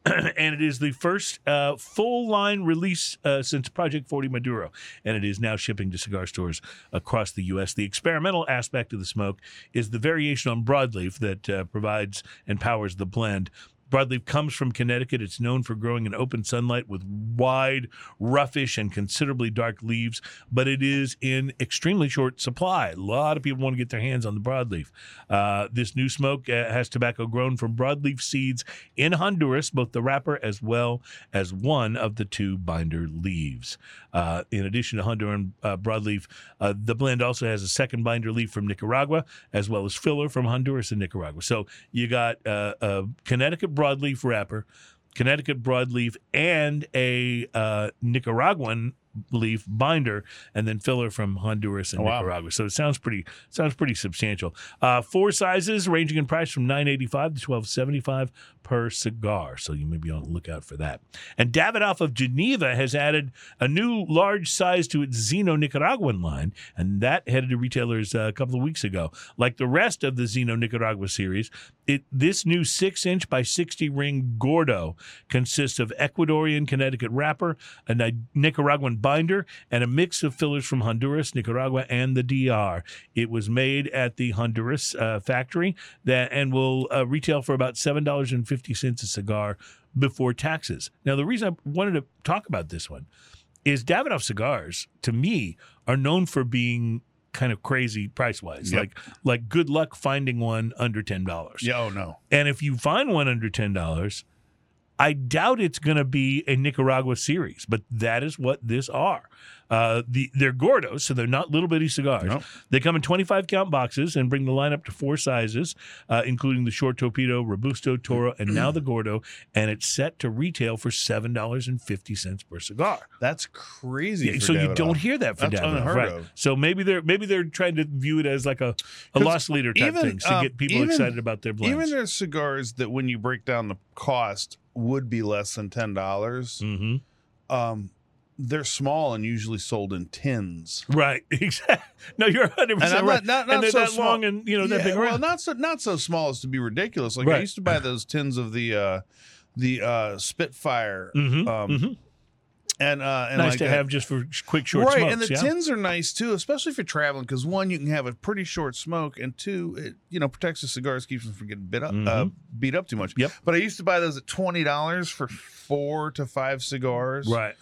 and it is the first uh, full line release uh, since Project 40 Maduro, and it is now shipping to cigar stores across the U.S. The experimental aspect of the smoke is the variation on broadleaf that uh, provides and powers the blend. Broadleaf comes from Connecticut. It's known for growing in open sunlight with wide, roughish, and considerably dark leaves, but it is in extremely short supply. A lot of people want to get their hands on the broadleaf. Uh, this new smoke uh, has tobacco grown from broadleaf seeds in Honduras, both the wrapper as well as one of the two binder leaves. Uh, in addition to Honduran uh, broadleaf, uh, the blend also has a second binder leaf from Nicaragua, as well as filler from Honduras and Nicaragua. So you got uh, a Connecticut broadleaf wrapper, Connecticut broadleaf, and a uh, Nicaraguan leaf binder, and then filler from Honduras and Oh, wow. Nicaragua. So it sounds pretty sounds pretty substantial. Uh, four sizes ranging in price from nine eighty five to twelve seventy five per cigar. So you may be on the lookout for that. And Davidoff of Geneva has added a new large size to its Zino Nicaraguan line, and that headed to retailers uh, a couple of weeks ago. Like the rest of the Zino Nicaragua series, it this new six inch by sixty ring Gordo consists of Ecuadorian Connecticut wrapper, a Nicaraguan binder, and a mix of fillers from Honduras, Nicaragua, and the DR. It was made at the Honduras uh, factory that and will uh, retail for about seven dollars and fifty cents a cigar before taxes. Now, the reason I wanted to talk about this one is Davidoff cigars, to me, are known for being kind of crazy price wise. Yep. Like like good luck finding one under ten dollars. yeah. Oh no. And if you find one under ten dollars, I doubt it's going to be a Nicaragua series, but that is what this are. Uh, the they're gordos, so they're not little bitty cigars. Nope. They come in 25 count boxes and bring the line up to four sizes, uh, including the short torpedo, robusto, toro, and now the gordo. And it's set to retail for seven dollars and fifty cents per cigar. That's crazy. for so you don't hear that for That's Davidoff, unheard right? of. So maybe they're maybe they're trying to view it as like a, a lost leader type even, things to um, get people even- excited about their blends. Even their cigars that, when you break down the cost, would be less than ten dollars. hmm Um, they're small and usually sold in tins. Right. Exactly. No, you're 100 percent right. not, not, not and they're so that small. long and you know that Yeah, big well, not so not so small as to be ridiculous. Like I used to buy those tins of the uh, the uh, Spitfire, Mhm, um, mhm. And uh, and nice like to that. have just for quick short right, smokes. and the yeah? tins are nice too, especially if you're traveling. Because one, you can have a pretty short smoke, and two, it you know protects the cigars, keeps them from getting bit up, uh, Mhm. beat up too much. Yep. But I used to buy those at twenty dollars for four to five cigars. right.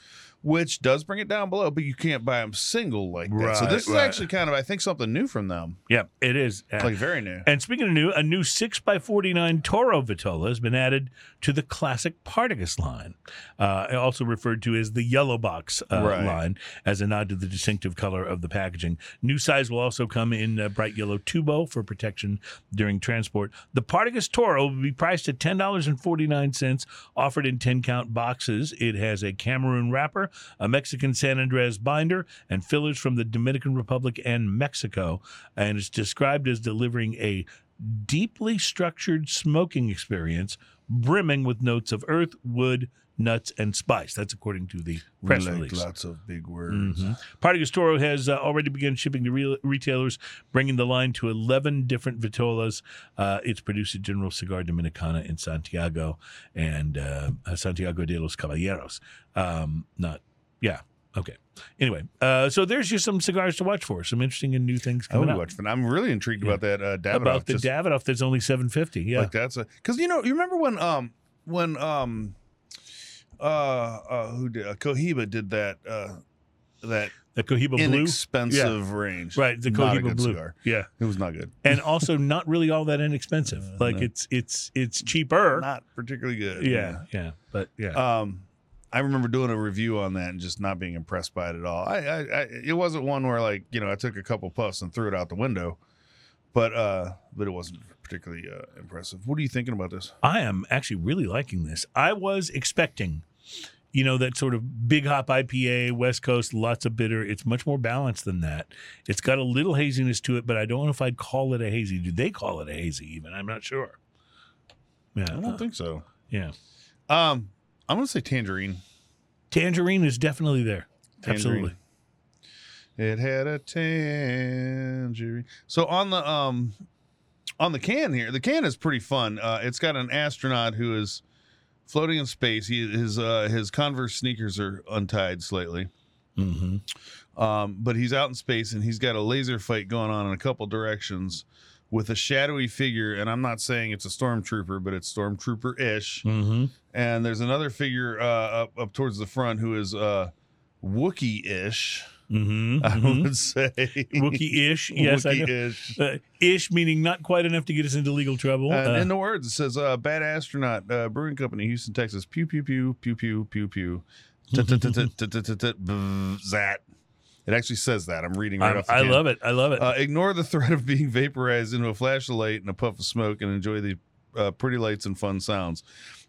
Which does bring it down below, but you can't buy them single like that. so Right, this is right. actually kind of, I think, something new from them. Yeah, it is. Uh, Like very new. And speaking of new, a new 6x49 Toro Vitola has been added to the classic Partagas line, uh, also referred to as the yellow box uh, Right. line, as a nod to the distinctive color of the packaging. New size will also come in uh, bright yellow tubo for protection during transport. The Partagas Toro will be priced at $10.49, offered in 10 count boxes. It has a Cameroon wrapper, a Mexican San Andres binder, and fillers from the Dominican Republic and Mexico. And it's described as delivering a deeply structured smoking experience brimming with notes of earth, wood, nuts, and spice. That's according to the press Like release. lots of big words. Partagas Toro has uh, already begun shipping to re- retailers, bringing the line to 11 different vitolas. Uh, it's produced at General Cigar Dominicana in Santiago and uh, Santiago de los Caballeros. Um, not, yeah, okay. Anyway, uh, so there's just some cigars to watch for. Some interesting and new things I would coming up. watch, but I'm really intrigued about that uh, Davidoff. About the just- Davidoff that's only 750. Yeah. Like that's because you know you remember when um when um uh uh who did uh, Cohiba did that uh that the Cohiba Blue. inexpensive range Right, the Not Cohiba Blue. cigar. Yeah. it was not good And also not really all that inexpensive. Uh, like no. it's it's it's cheaper. not particularly good yeah, yeah. But yeah. um I remember doing a review on that and just not being impressed by it at all I, I, I it wasn't one where like you know I took a couple puffs and threw it out the window but uh but it wasn't particularly uh, impressive what are you thinking about this I am actually really liking this. I was expecting, you know, that sort of big hop IPA, West Coast, lots of bitter. It's much more balanced than that. It's got a little haziness to it, but I don't know if I'd call it a hazy. Do they call it a hazy even? I'm not sure. Yeah. I don't think so yeah. um I'm gonna say tangerine Tangerine is definitely there. Tangerine. Absolutely. It had a tangerine. So on the um on the can here, the can is pretty fun. Uh, it's got an astronaut who is floating in space. He his uh, his Converse sneakers are untied slightly, hmm um, but he's out in space and he's got a laser fight going on in a couple directions with a shadowy figure. And I'm not saying it's a stormtrooper, but it's stormtrooper ish. hmm And there's another figure uh, up up towards the front who is uh, Wookie ish. Hmm I would say Wookie-ish. Yes, I know. Wookie-ish. Uh, ish meaning not quite enough to get us into legal trouble. And Uh, in the words, it says uh, "Bad astronaut uh, brewing company, Houston, Texas." Pew pew pew pew pew pew pew. That. It actually says that. I'm reading right I, off. The I can. love it. I love it. Uh, ignore the threat of being vaporized into a flash of light and a puff of smoke, and enjoy the uh, pretty lights and fun sounds.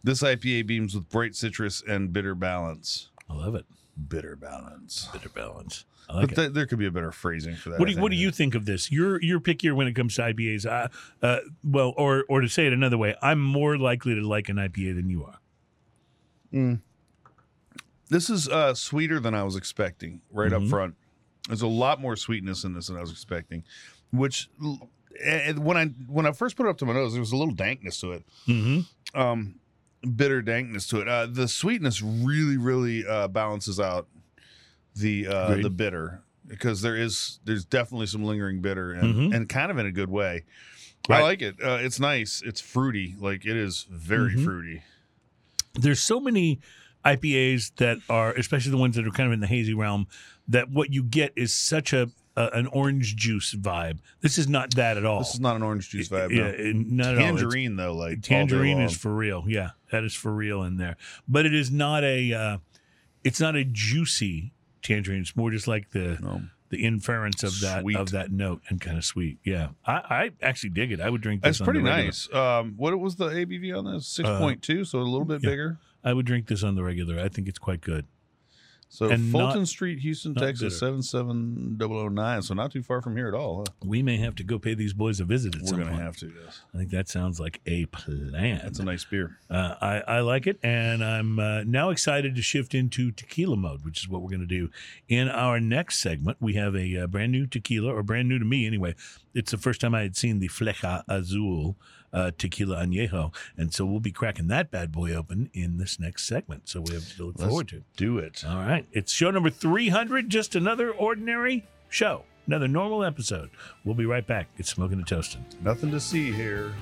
This IPA beams with bright citrus and bitter balance. I love it. Bitter balance. Bitter balance. I like But th- there could be a better phrasing for that. What do you, what do think. you think of this? You're you're pickier when it comes to IPAs. Uh, uh, well, or or to say it another way, I'm more likely to like an IPA than you are. This is uh, sweeter than I was expecting right up Mhm. front. There's a lot more sweetness in this than I was expecting, which when I when I first put it up to my nose, there was a little dankness to it, Mm-hmm. um, bitter dankness to it. Uh, the sweetness really, really uh, balances out the uh, Agreed. the bitter because there is there's definitely some lingering bitter and, Mhm. and kind of in a good way. Right. I like it. Uh, it's nice. It's fruity. Like it is very Mhm. fruity. There's so many IPAs that are, especially the ones that are kind of in the hazy realm, that what you get is such a, a an orange juice vibe. This is not that at all. This is not an orange juice vibe. yeah, no. not at all. Tangerine though, like tangerine is for real. Yeah, that is for real in there. But it is not a. Uh, it's not a juicy tangerine. It's more just like the No. the inference of that Sweet. of that note and kind of sweet. Yeah, I, I actually dig it. I would drink this. That's on pretty the regular. nice. Um, what was the ABV on this? Six point two, so a little bit yeah. bigger. I would drink this on the regular. I think it's quite good. So And Fulton not- Street, Houston, Texas, seven seven double oh nine. So not too far from here at all. Huh? We may have to go pay these boys a visit at We're some gonna have to. Yes, I think that sounds like a plan. that's a nice beer. Uh, I, I like it, and I'm uh, now excited to shift into tequila mode, which is what we're going to do in our next segment. We have a, uh brand new tequila, or brand new to me anyway. It's the first time I had seen the Flecha Azul uh, tequila añejo, and so we'll be cracking that bad boy open in this next segment. So we have to look Let's forward to. Do it. All right, it's show number 300, just another ordinary show, another normal episode. We'll be right back. It's smoking and toasting. Nothing to see here.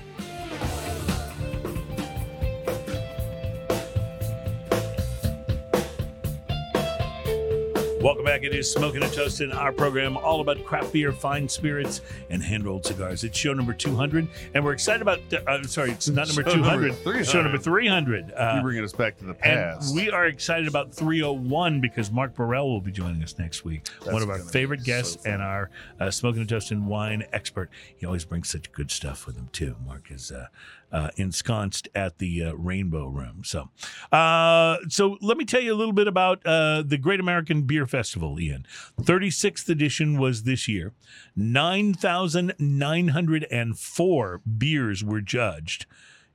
Welcome back. It is Smoking and Toasting, our program all about craft beer, fine spirits, and hand rolled cigars. It's show number 200, and we're excited about, uh, sorry, it's not number Show 200, 300. show number 300. Uh, You're bringing us back to the and past. we are excited about 301 because Mark Burrell will be joining us next week. That's One of our favorite guests fun. and our uh, smoking and toasting wine expert. He always brings such good stuff with him too. Mark is uh, uh, ensconced at the uh, Rainbow Room. So, uh, so let me tell you a little bit about uh, the Great American Beer Festival. Ian, 36th edition was this year. 9,904 beers were judged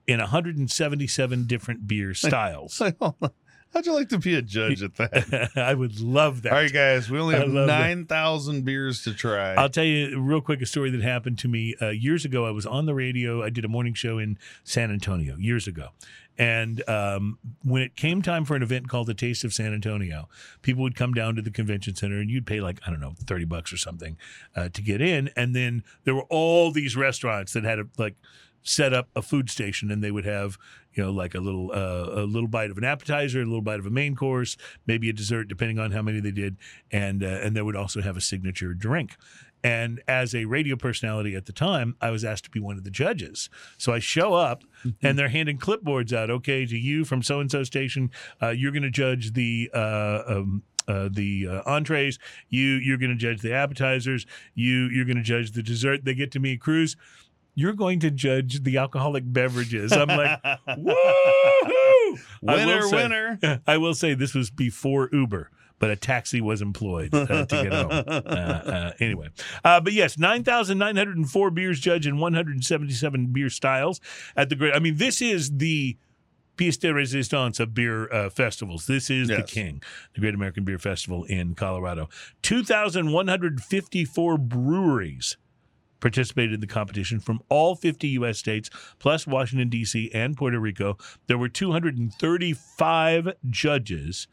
in 177 different beer styles. How'd you like to be a judge at that? I would love that. All right, guys, we only have love that. 9,000 beers to try. I'll tell you real quick a story that happened to me uh, years ago. I was on the radio. I did a morning show in San Antonio years ago. And um, when it came time for an event called the Taste of San Antonio, people would come down to the convention center and you'd pay like, I don't know, 30 bucks or something uh, to get in. And then there were all these restaurants that had a, like set up a food station and they would have you know like a little uh, a little bite of an appetizer a little bite of a main course maybe a dessert depending on how many they did and uh, and they would also have a signature drink and as a radio personality at the time i was asked to be one of the judges so i show up and they're handing clipboards out okay to you from so and so station uh, you're going to judge the uh, um, uh, the uh, entrees. You you're going to judge the appetizers. You you're going to judge the dessert. They get to me, Cruz. You're going to judge the alcoholic beverages. I'm like, woohoo! I winner, say- winner. I will say this was before Uber, but a taxi was employed uh, to get home. Uh, uh, anyway, uh, but yes, 9,904 beers judged in 177 beer styles at the great. I mean, this is the pièce de résistance of beer uh, festivals. This is the king, the Great American Beer Festival in Colorado. 2,154 breweries participated in the competition from all 50 U.S. states, plus Washington, D.C., and Puerto Rico. There were 235 judges.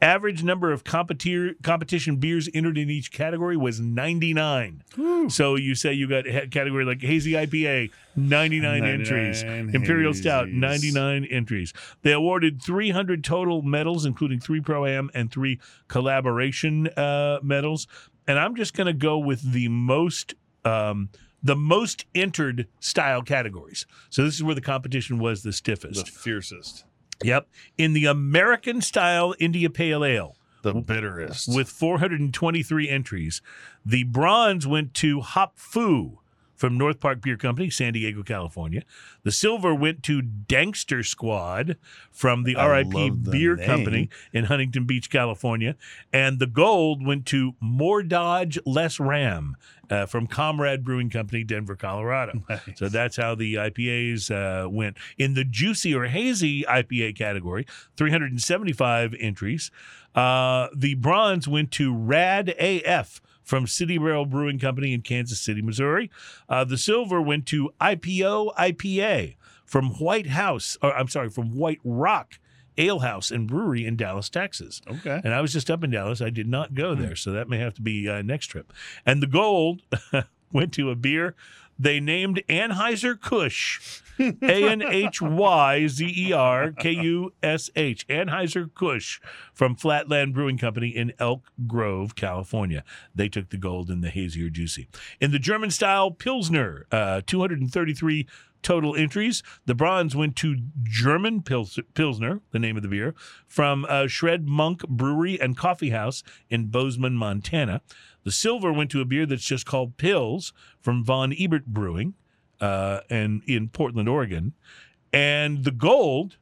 Average number of competier, competition beers entered in each category was 99. So you say you got a category like hazy IPA, 99, entries. 99 Imperial Stout, 99 entries. They awarded 300 total medals, including three Pro Am and three collaboration uh, medals. And I'm just going to go with the most. Um, the most entered style categories. So this is where the competition was the stiffest, The fiercest, Yep. In the American style India Pale Ale the bitterest. with 423 entries, the bronze went to Hop Fu from North Park Beer Company, San Diego, California. The silver went to Dankster Squad from the I RIP the Beer name. Company in Huntington Beach, California. And the gold went to More Dodge, Less Ram uh, from Comrade Brewing Company, Denver, Colorado. Nice. So that's how the IPAs uh, went. In the juicy or hazy IPA category, 375 entries. Uh, the bronze went to Rad AF from City Barrel Brewing Company in Kansas City, Missouri. Uh, the silver went to IPO IPA from White House, or I'm sorry, from White Rock Ale House and Brewery in Dallas, Texas. okay. And I was just up in Dallas. I did not go there, so that may have to be uh, next trip. And the gold went to a beer they named Anheuser Kush, A N H Y Z E R K U S H, Anheuser Kush from Flatland Brewing Company in Elk Grove, California. They took the gold in the hazy or juicy. In the German style Pilsner, uh, 233 total entries. The bronze went to German Pils- Pilsner, the name of the beer, from uh, Shred Monk Brewery and Coffee House in Bozeman, Montana. The silver went to a beer that's just called Pills from Von Ebert Brewing uh, and in Portland, Oregon. And the gold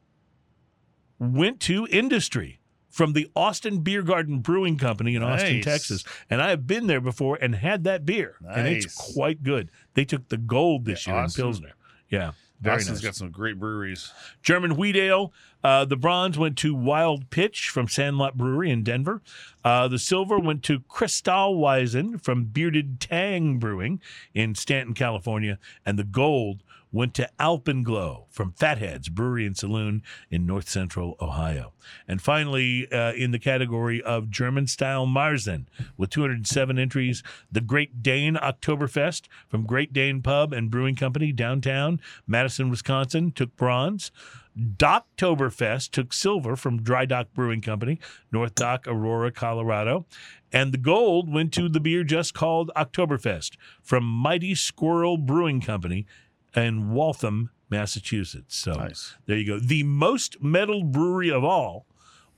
went to Industry from the Austin Beer Garden Brewing Company in Austin, Nice. Texas. And I have been there before and had that beer, and it's quite good. They took the gold this Yeah, year Austin- in Pilsner. Yeah, Austin's nice. got some great breweries. German wheat ale. Uh, the bronze went to Wild Pitch from Sandlot Brewery in Denver. Uh, the silver went to Kristallweisen from Bearded Tang Brewing in Stanton, California. And the gold went to Alpenglow from Fatheads Brewery and Saloon in north central Ohio. And finally, uh, in the category of German style Marzen, with 207 entries, the Great Dane Oktoberfest from Great Dane Pub and Brewing Company downtown Madison, Wisconsin, took bronze. Docktoberfest took silver from Dry Dock Brewing Company, North Dock, Aurora, Colorado. And the gold went to the beer just called Oktoberfest from Mighty Squirrel Brewing Company in Waltham, Massachusetts. So Nice. there you go. The most medal brewery of all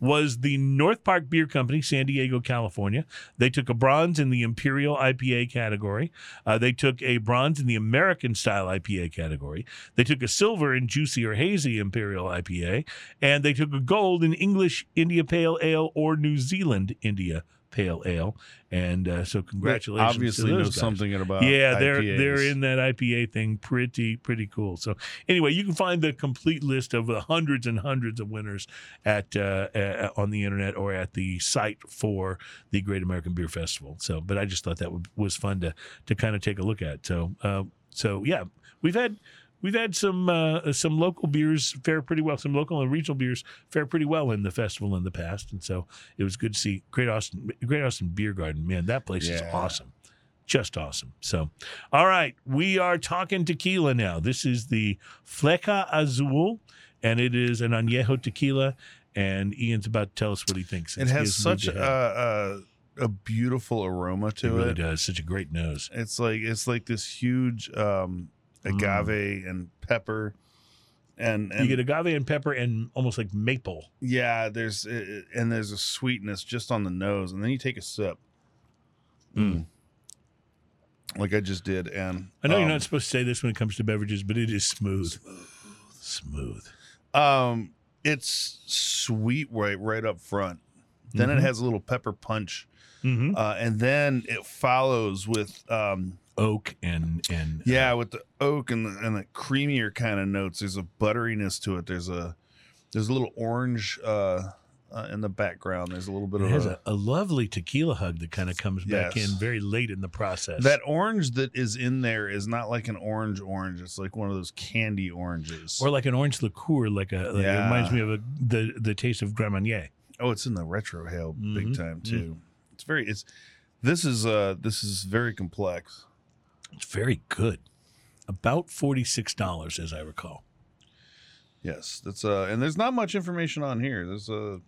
was the North Park Beer Company, San Diego, California. They took a bronze in the Imperial IPA category. Uh, they took a bronze in the American style IPA category. They took a silver in Juicy or Hazy Imperial IPA. And they took a gold in English India Pale Ale or New Zealand India Pale Ale. And uh, so, congratulations. Obviously, to know guys. something about Yeah, they're IPAs. they're in that IPA thing. Pretty pretty cool. So anyway, you can find the complete list of the hundreds and hundreds of winners at uh, uh, on the internet or at the site for the Great American Beer Festival. So, but I just thought that would, was fun to to kind of take a look at. So, uh, so yeah, we've had. We've had some uh, some local beers fare pretty well. Some local and regional beers fare pretty well in the festival in the past, and so it was good to see Great Austin Great Austin Beer Garden. Man, that place is awesome just awesome. So, all right, we are talking tequila now. This is the Flecha Azul, and it is an añejo tequila. And Ian's about to tell us what he thinks. It has such a, a beautiful aroma to it really it. does. Such a great nose. It's like it's like this huge um, agave and pepper, and, and Mm. you get agave and pepper and almost like maple. yeah, there's uh, and there's a sweetness just on the nose, and then you take a sip, Mm. like I just did, and I know you're um, not supposed to say this when it comes to beverages, but it is smooth. Smooth. Smooth. Um, it's sweet right right up front. Then Mhm. it has a little pepper punch, hmm uh, and then it follows with um, Oak and and uh, yeah, with the oak and the, and the creamier kind of notes. There's a butteriness to it. There's a there's a little orange uh, uh, in the background. There's a little bit it of has a, a, lovely tequila hug that kind of comes back in very late in the process. that orange that is in there is not like an orange orange. It's like one of those candy oranges. or like an orange liqueur, like a like it reminds me of a, the the taste of Grand Marnier. oh, it's in the retrohale big time too. It's very it's this is uh this is very complex. It's very good. About forty six dollars, as I recall. Yes, that's uh, and there's not much information on here. There's a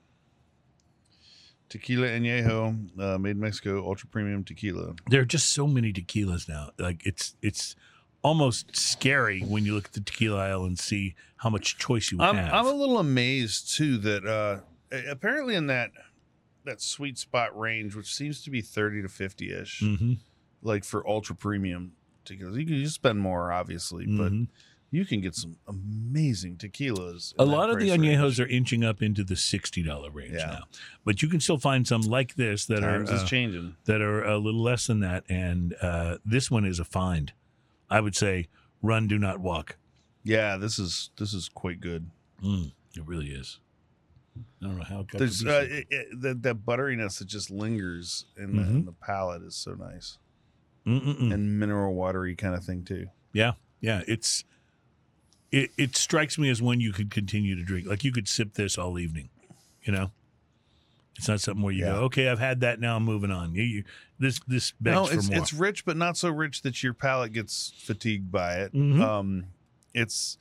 tequila añejo, uh, made in Mexico, ultra premium tequila. There are just so many tequilas now. Like it's it's almost scary when you look at the tequila aisle and see how much choice you I'm have. I'm a little amazed too that uh, apparently in that that sweet spot range, which seems to be thirty to fifty ish, Mhm, like for ultra premium tequilas, you can you spend more obviously, but mhm. you can get some amazing tequilas. a lot of the range. añejos are inching up into the sixty dollar range Yeah. now, but you can still find some like this that Times are uh, changing. that are a little less than that, and uh, this one is a find. I would say run, do not walk. Yeah, this is this is quite good. Mm, it really is. I don't know how it got to There's uh, it, it, that that butteriness that just lingers in, the, Mhm. in the palate is so nice Mm-mm-mm. and mineral watery kind of thing too. Yeah, yeah. It's it. It strikes me as one you could continue to drink. Like you could sip this all evening. You know, it's not something where you Yeah. go, okay, I've had that. Now I'm moving on. You, you this this begs no, for it's more. it's rich, but not so rich that your palate gets fatigued by it. Mhm. Um, it's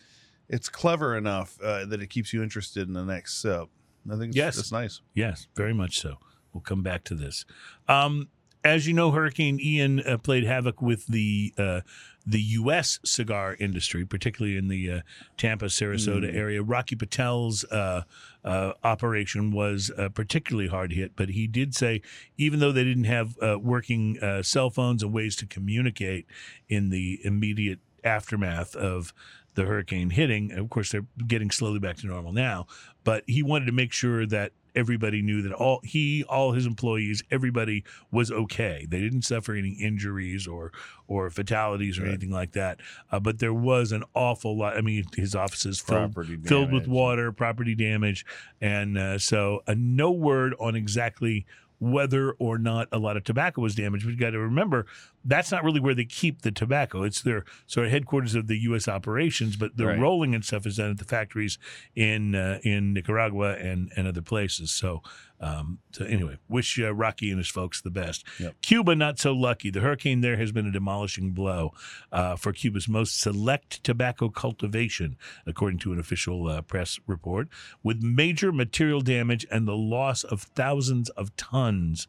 it's clever enough uh, that it keeps you interested in the next sip. I think it's, Yes. it's nice. Yes, very much so. We'll come back to this. Um, as you know, Hurricane Ian uh, played havoc with the uh, the U.S. cigar industry, particularly in the uh, Tampa, Sarasota Mm. area. Rocky Patel's uh, uh, operation was uh, particularly hard hit, but he did say even though they didn't have uh, working uh, cell phones and ways to communicate in the immediate aftermath of the hurricane hitting, of course they're getting slowly back to normal now, but he wanted to make sure that everybody knew that all he all his employees everybody was okay they didn't suffer any injuries or or fatalities or Right. anything like that uh, but there was an awful lot i mean his offices filled filled with water, property damage, and uh, so uh, no word on exactly whether or not a lot of tobacco was damaged. But you got to remember that's not really where they keep the tobacco. It's their sort of headquarters of the U.S. operations, but the Right. rolling and stuff is done at the factories in uh, in Nicaragua and and other places. So. Um, so anyway, wish uh, Rocky and his folks the best. Yep. Cuba not so lucky. The hurricane there has been a demolishing blow uh, for Cuba's most select tobacco cultivation, according to an official uh, press report, with major material damage and the loss of thousands of tons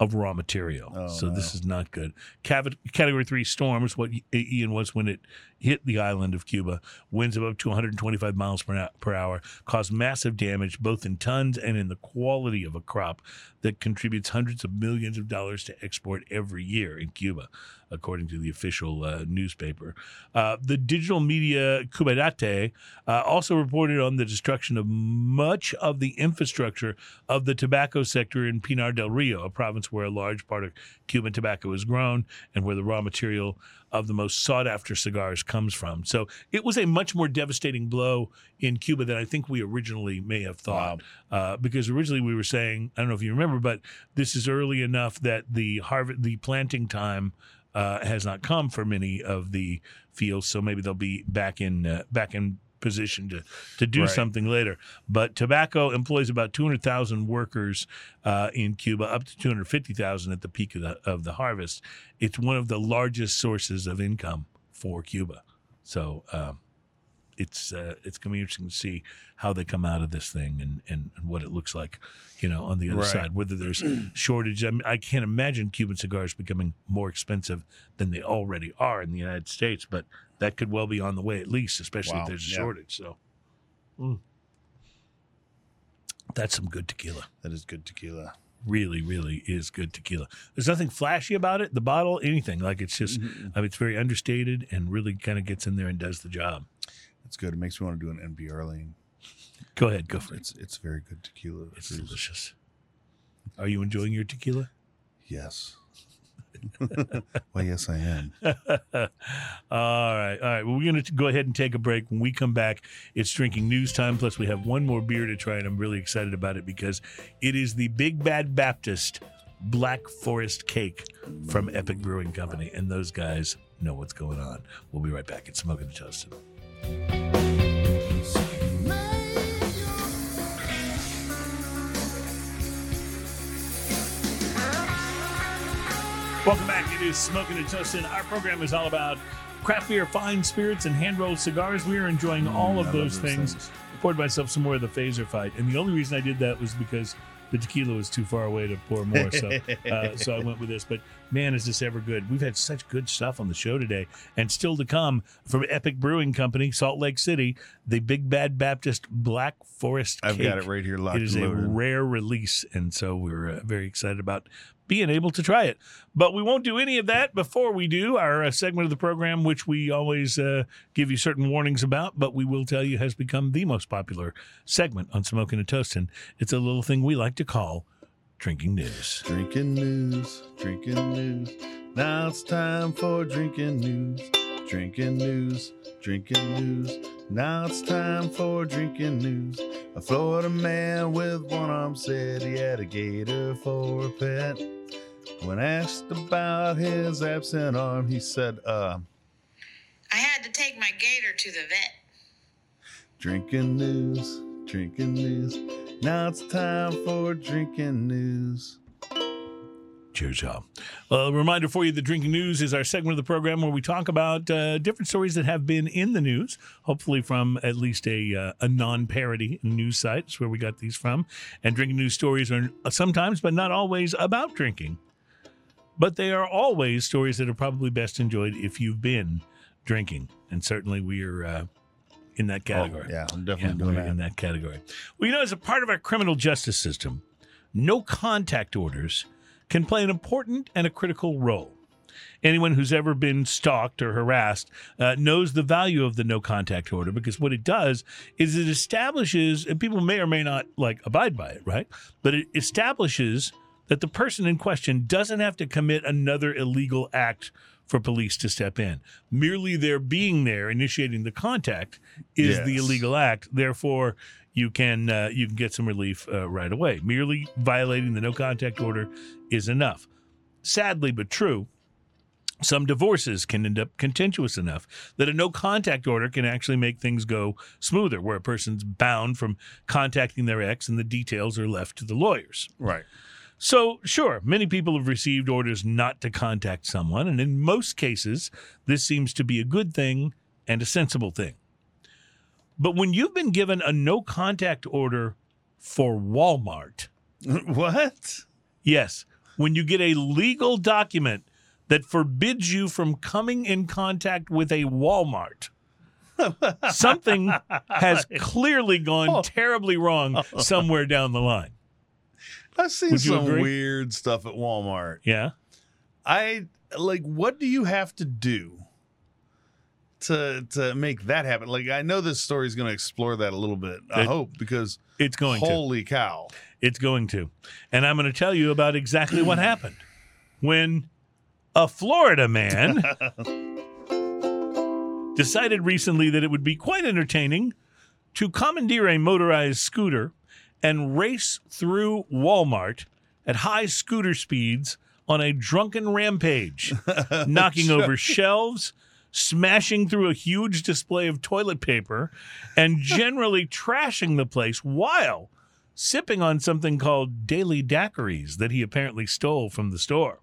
of raw material. Oh, so this is not good. Cav- Category three storms, what Ian was when it hit the island of Cuba, winds of up to 125 miles per, hour, caused massive damage both in tons and in the quality of a crop that contributes hundreds of millions of dollars to export every year in Cuba, according to the official uh, newspaper. Uh, the digital media Cubadebate uh, also reported on the destruction of much of the infrastructure of the tobacco sector in Pinar del Rio, a province where a large part of Cuban tobacco is grown and where the raw material of the most sought after cigars comes from. So it was a much more devastating blow in Cuba than I think we originally may have thought. Uh, because originally we were saying, I don't know if you remember, but this is early enough that the harvest, the planting time uh, has not come for many of the fields. So maybe they'll be back in uh, back in position to to do Right. something later. But tobacco employs about 200,000 workers uh, in Cuba, up to 250,000 at the peak of the of the harvest. It's one of the largest sources of income for Cuba. So um, it's uh, it's going to be interesting to see how they come out of this thing and, and, and what it looks like, you know, on the other Right. side. Whether there's shortage, I, mean, I can't imagine Cuban cigars becoming more expensive than they already are in the United States, but that could well be on the way at least, especially Wow, if there's a yeah. shortage. So. Mm. That's some good tequila. That is good tequila. Really, really is good tequila. There's nothing flashy about it. The bottle, anything. Like it's just, Mm-hmm. I mean, it's very understated and really kind of gets in there and does the job. It's good. It makes me want to do an NPR lane. Go ahead, go for it. It's it's very good tequila. It is. delicious. Are you enjoying your tequila? Yes. Well, yes, I am. all right, all right. Well, we're going to go ahead and take a break. When we come back, it's drinking news time. Plus, we have one more beer to try, and I'm really excited about it because it is the Big Bad Baptist Black Forest Cake from Epic Brewing Company, and those guys know what's going on. We'll be right back. It's Smoking and Toasted. Welcome back. It is Smoking and Toasting. Our program is all about craft beer, fine spirits, and hand rolled cigars. We are enjoying all Mm, of those those things. things. I poured myself some more of the phaser fight, and the only reason I did that was because the tequila was too far away to pour more. So, uh, so I went with this. But man, is this ever good? We've had such good stuff on the show today, and still to come from Epic Brewing Company, Salt Lake City, the Big Bad Baptist Black Forest. I've got it right here locked It is and a rare release, and so we're uh, very excited about being able to try it. But we won't do any of that before we do our uh, segment of the program, which we always uh, give you certain warnings about, but we will tell you has become the most popular segment on Smoking and Toasting. It's a little thing we like to call drinking news. Drinking news, drinking news. Now it's time for drinking news, drinking news, drinking news. Now it's time for drinking news. A Florida man with one arm said he had a gator for a pet. When asked about his absent arm, he said, uh, I had to take my gator to the vet. drinking news, drinking news. Now it's time for drinking news. Cheers, y'all. Well, A reminder for you the Drinking News is our segment of the program where we talk about uh, different stories that have been in the news, hopefully from at least a, uh, a non parody news site. That's where we got these from. And drinking news stories are sometimes, but not always, about drinking. But they are always stories that are probably best enjoyed if you've been drinking. And certainly we are uh, in that category. Oh, yeah, I'm Yeah, definitely doing we're that. in that category. Well, you know, as a part of our criminal justice system, no contact orders can play an important and a critical role. Anyone who's ever been stalked or harassed uh, knows the value of the no contact order because what it does is it establishes, and people may or may not like abide by it, right? But it establishes that the person in question doesn't have to commit another illegal act for police to step in. Merely their being there, initiating the contact, is the illegal act. Therefore, you can uh, you can get some relief uh, right away. Merely violating the no contact order is enough. Sadly, but true, Some divorces can end up contentious enough that a no contact order can actually make things go smoother, where a person's bound from contacting their ex and the details are left to the lawyers. Right. So, sure, many people have received orders not to contact someone, and in most cases, this seems to be a good thing and a sensible thing. But when you've been given a no contact order for Walmart, what? yes, when you get a legal document that forbids you from coming in contact with a Walmart, something has clearly gone oh. terribly wrong oh. somewhere down the line. I've seen Would some weird stuff at Walmart. Yeah. I like what do you have to do to to make that happen? Like I know this story is going to explore that a little bit. I It- hope because It's going to. holy cow. It's going to. And I'm going to tell you about exactly what happened when a Florida man decided recently that it would be quite entertaining to commandeer a motorized scooter and race through Walmart at high scooter speeds on a drunken rampage, knocking over shelves, smashing through a huge display of toilet paper, and generally trashing the place while sipping on something called daily daiquiris that he apparently stole from the store.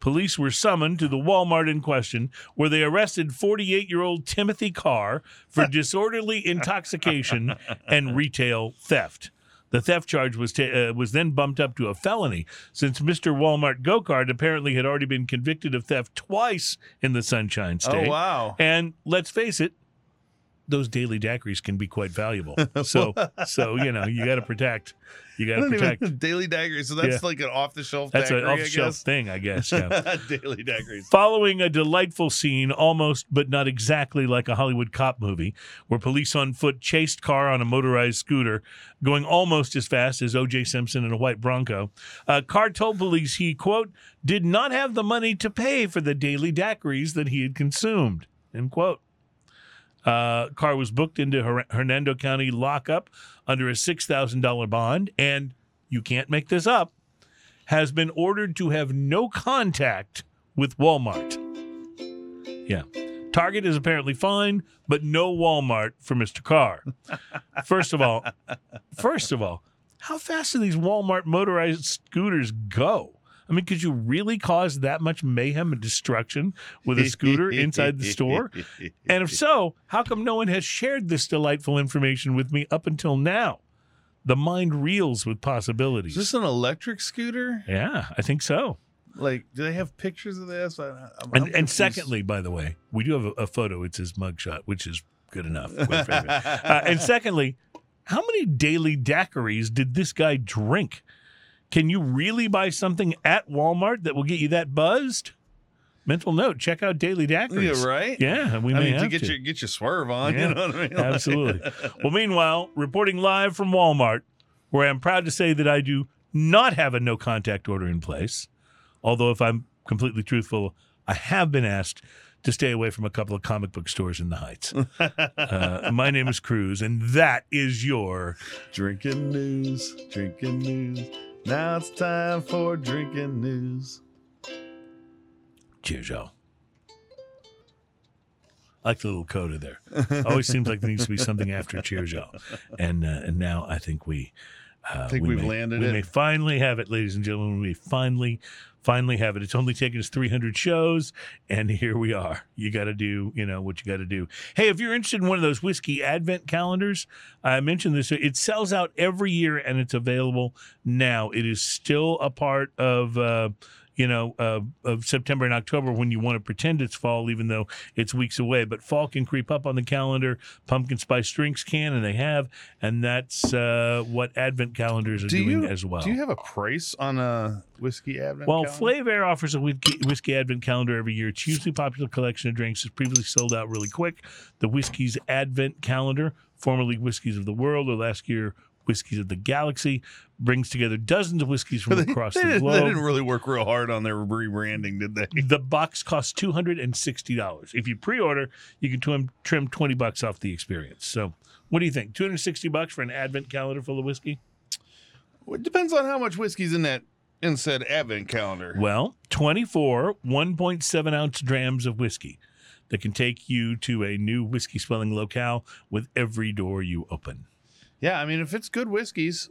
Police were summoned to the Walmart in question, where they arrested 48 year old Timothy Carr for disorderly intoxication and retail theft. The theft charge was ta- uh, was then bumped up to a felony since Mr. Walmart Gokart apparently had already been convicted of theft twice in the Sunshine State. Oh wow. And let's face it, those daily daiquiris can be quite valuable. So, so you know, you got to protect. You got to protect. even daily daiquiri. So that's Yeah. like an off the shelf. That's daiquiri, an off the shelf thing, I guess. Yeah. daily daiquiris. Following a delightful scene, almost but not exactly like a Hollywood cop movie, where police on foot chased car on a motorized scooter, going almost as fast as O.J. Simpson in a white Bronco. Uh, Carr told police he, quote, did not have the money to pay for the daily daiquiris that he had consumed, end quote. Uh, Carr was booked into Her- Hernando County lockup under a $6,000 bond, and you can't make this up, has been ordered to have no contact with Walmart. Yeah. Target is apparently fine, but no Walmart for Mr. Carr. First of all, first of all, how fast do these Walmart motorized scooters go? I mean, could you really cause that much mayhem and destruction with a scooter inside the store? And if so, how come no one has shared this delightful information with me up until now? The mind reels with possibilities. Is this an electric scooter? yeah, I think so. Like, do they have pictures of this? I, I'm, I'm And, and secondly, by the way, we do have a, a photo. It's his mugshot, which is good enough. uh, and secondly, how many daily daiquiris did this guy drink? Can you really buy something at Walmart that will get you that buzzed? Mental note: check out daily daiquiris. yeah, right. Yeah, we I may mean, have to get to. your get your swerve on. Yeah, you know what I mean? Absolutely. well, meanwhile, reporting live from Walmart, where I'm proud to say that I do not have a no contact order in place. Although, if I'm completely truthful, I have been asked to stay away from a couple of comic book stores in the Heights. uh, my name is Cruz, and that is your. Drinking news, drinking news. Now it's time for drinking news. Cheers, y'all. I like the little coda there. Always seems like there needs to be something after cheers, y'all. And uh, and now I think we I think we we've may, landed we it. may finally have it, ladies and gentlemen. We finally finally have it. It's only taken us 300 shows, and here we are. You got to do, you know, what you got to do. Hey, if you're interested in one of those whiskey advent calendars, I mentioned this. It sells out every year, and it's available now. It is still a part of. Uh, you know, uh, of September and October when you want to pretend it's fall, even though it's weeks away. But fall can creep up on the calendar. Pumpkin spice drinks can, and they have, and that's uh, what Advent calendars are Do doing you as well. Do you have a price on a whiskey advent? Well? Flaviar offers a whiskey, whiskey Advent calendar every year. It's usually a popular collection of drinks. It's previously sold out really quick. The Whiskey's Advent calendar, formerly Whiskeys of the World, or last year Whiskeys of the Galaxy, brings together dozens of whiskeys from they, across they the globe. they didn't really work real hard on their rebranding, did they? The box costs two hundred and sixty dollars. If you pre-order, you can trim, trim twenty bucks off the experience. So, what do you think? Two hundred sixty bucks for an Advent calendar full of whiskey? Well, It depends on how much whiskey's in that in said advent calendar? Well, 24 1.7 ounce drams of whiskey that can take you to a new whiskey swelling locale with every door you open. Yeah, I mean, if it's good whiskeys,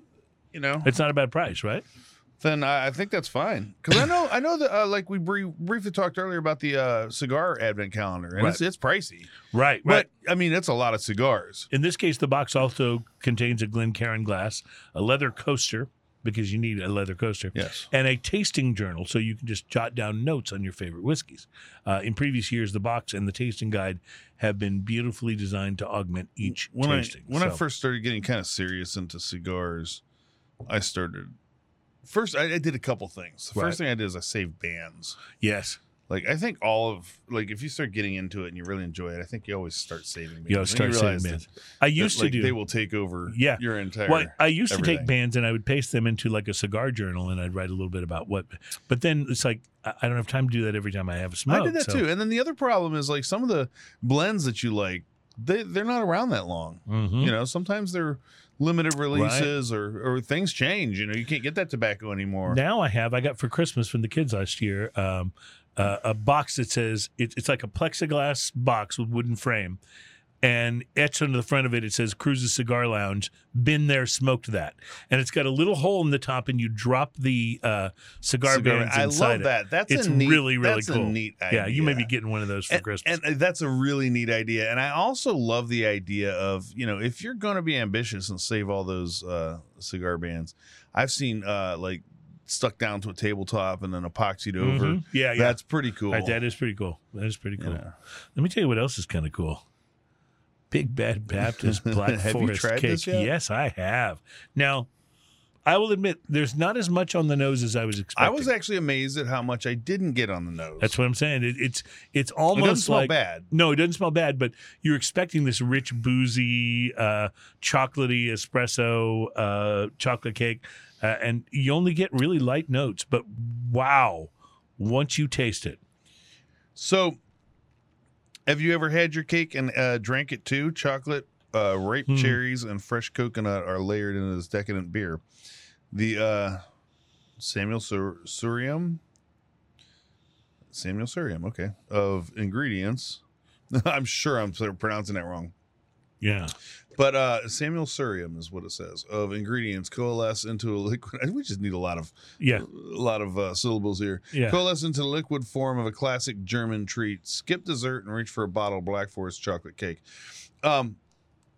you know, It's not a bad price, right? then I, I think that's fine. Because I know, I know that, uh, like we bri- briefly talked earlier about the uh, cigar advent calendar, and it's, it's pricey. Right, right. But I mean, it's a lot of cigars. In this case, the box also contains a Glencairn glass, a leather coaster, because you need a leather coaster, Yes. and a tasting journal so you can just jot down notes on your favorite whiskeys. Uh, in previous years, the box and the tasting guide have been beautifully designed to augment each When tasting. I when I first started getting kind of serious into cigars, I started first. I, I did a couple things. The Right. first thing I did is I saved bands. yes, Like I think all of like if you start getting into it and you really enjoy it, I think you always start saving bands. you start saving bands. that- I that, used to like, do. They will take over. Yeah. your entire. Well, I used to take bands and I would paste them into like a cigar journal and I'd write a little bit about what. But then it's like I don't have time to do that every time I have a smoke. I did that so- too. And then the other problem is like some of the blends that you like, they they're not around that long. Mhm. You know, sometimes they're limited releases or or things change. You know, you can't get that tobacco anymore. Now I have. I got for Christmas from the kids last year um, uh, a box that says it, it's like a plexiglass box with wooden frame, and etched onto the front of it it says Cruises Cigar Lounge. Been there, smoked that, and it's got a little hole in the top, and you drop the uh, cigar, Cigar- bands I inside love it. that. That's It's a neat, really, really that's cool. A neat idea. Yeah, you may be getting one of those for and, Christmas. and that's a really neat idea. And I also love the idea of, you know, if you're going to be ambitious and save all those uh, cigar bands, I've seen uh, like stuck down to a tabletop and then epoxied over. Mhm. Yeah, yeah. That's pretty cool. Right, that is pretty cool. That is pretty cool. know. Let me tell you what else is kind of cool. Big Bad Baptist Black Forest cake. Yes, I have. Now, I will admit there's not as much on the nose as I was expecting. I was actually amazed at how much I didn't get on the nose. That's what I'm saying. It, it's it's it almost doesn't smell like bad. no, it doesn't smell bad, but you're expecting this rich, boozy, uh, chocolatey espresso uh, chocolate cake, uh, and you only get really light notes. But wow, once you taste it, So, have you ever had your cake and uh, drank it too? Chocolate, uh, ripe Hmm. cherries, and fresh coconut are layered into this decadent beer. The uh, Samuel Sur- Surium, Samuel Surium, okay, of ingredients. I'm sure I'm pronouncing that wrong. Yeah, But uh, Samuel Surium is what it says. Of ingredients coalesce into a liquid. We just need a lot of yeah, a lot of uh, syllables here. yeah. Coalesce into the liquid form of a classic German treat. Skip dessert and reach for a bottle of Black Forest chocolate cake. Um,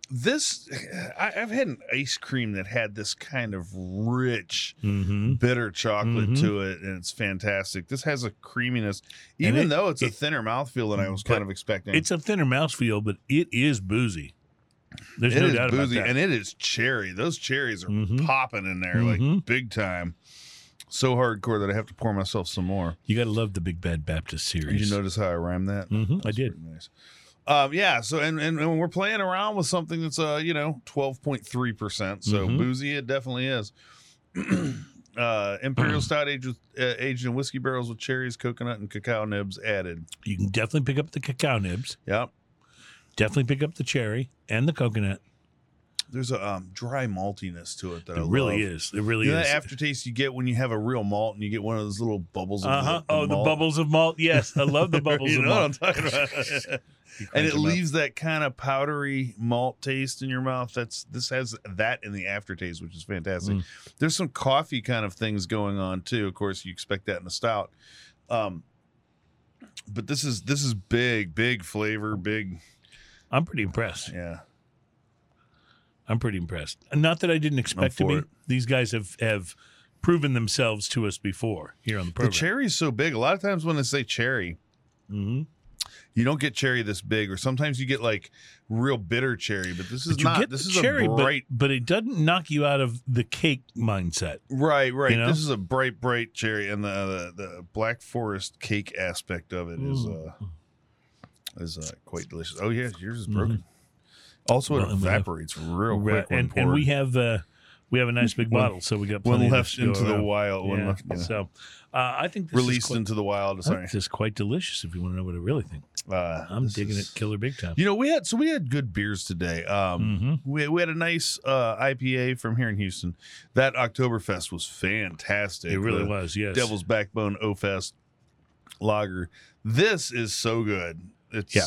this I, I've had an ice cream that had this kind of rich, Mm-hmm. bitter chocolate Mhm. to it, and it's fantastic. This has a creaminess, even it- though it's a it- thinner mouthfeel than I was kind of expecting. It's a thinner mouthfeel, but it is boozy. There's It no is doubt boozy, about that. and it is cherry. Those cherries are Mhm. popping in there Mhm. like big time. So hardcore that I have to pour myself some more. you got to love the Big Bad Baptist series. Did you notice how I rhymed that? Mhm, I did. Nice. Um, yeah. So and, and and we're playing around with something that's uh you know twelve point three percent. So Mhm. boozy it definitely is. uh, Imperial stout aged with, uh, aged in whiskey barrels with cherries, coconut, and cacao nibs added. You can definitely pick up the cacao nibs. Yep. Definitely pick up the cherry and the coconut. There's a um, dry maltiness to it that I really love. is. It really You know is. that aftertaste you get when you have a real malt and you get one of those little bubbles. Of Uh huh. Oh, the malt. bubbles of malt. Yes, I love the bubbles you of know malt. what I'm talking about. And it them up. leaves that kind of powdery malt taste in your mouth. That's this has that in the aftertaste, which is fantastic. Mm. There's some coffee kind of things going on too. Of course, you expect that in a stout. Um, but this is this is big, big flavor, big I'm pretty impressed. yeah. I'm pretty impressed. Not that I didn't expect to be. it. These guys have have proven themselves to us before here on the The program. cherry's so big. A lot of times when they say cherry, hmm you don't get cherry this big, or sometimes you get like real bitter cherry. But this is But not. This is cherry, a bright but, but it doesn't knock you out of the cake mindset. Right, right. You know? This is a bright, bright cherry, and the the, the Black Forest cake aspect of it is Mm. uh is uh, quite delicious. Oh yeah, yours is broken. Also, Well, it we have- evaporates real quick and and we have uh, we have a nice big bottle, so we got One plenty left to into the wild. One Yeah. left, yeah. So uh, I think this is released quite, into the wild. I Sorry, think this is quite delicious. If you want to know what I really think, uh, I'm digging is- it, killer big time. You know, we had so we had good beers today. Um, Mhm. we, we had a nice uh, IPA from here in Houston. That Oktoberfest was fantastic. It really The was. Yes. Devil's Backbone O Fest lager. This is so good. It's Yeah.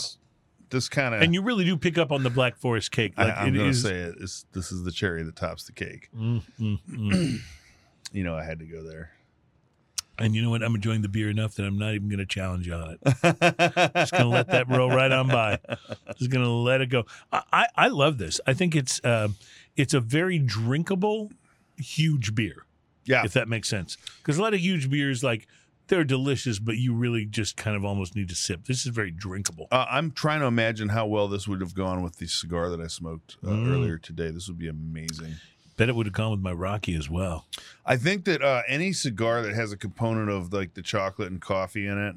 This kind of and you really do pick up on the Black Forest cake. Like I, going to is- say it. It's, this is the cherry that tops the cake. Mm, mm, mm. You know, I had to go there. and you know what? I'm enjoying the beer enough that I'm not even going to challenge you on it. Just going to let that roll right on by. Just going to let it go. I, I, I love this. I think it's uh, it's a very drinkable, huge beer. Yeah. if that makes sense. Because a lot of huge beers, like they're delicious, but you really just kind of almost need to sip. This is very drinkable. Uh, I'm trying to imagine how well this would have gone with the cigar that I smoked uh, Mm. earlier today. This would be amazing. Bet it would have gone with my Rocky as well. I think that uh, any cigar that has a component of like the chocolate and coffee in it,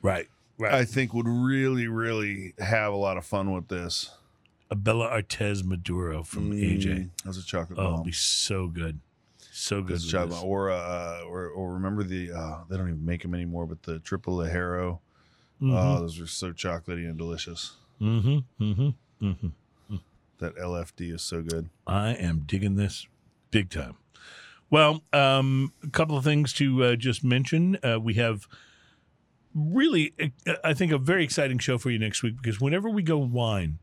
Right, right. I think would really, really have a lot of fun with this. a Bellas Artes Maduro from AJ. Mm, That's a chocolate Oh, it'd be so good, so good. That's a with chocolate this. bomb. Or, uh, or, or remember the, uh, they don't even make them anymore, but the triple Ligero. Oh, Mhm. those are so chocolatey and delicious. Mhm, mhm, mhm. That LFD is so good. I am digging this big time. Well, um, a couple of things to uh, just mention. Uh, we have really, uh, I think, a very exciting show for you next week because whenever we go wine,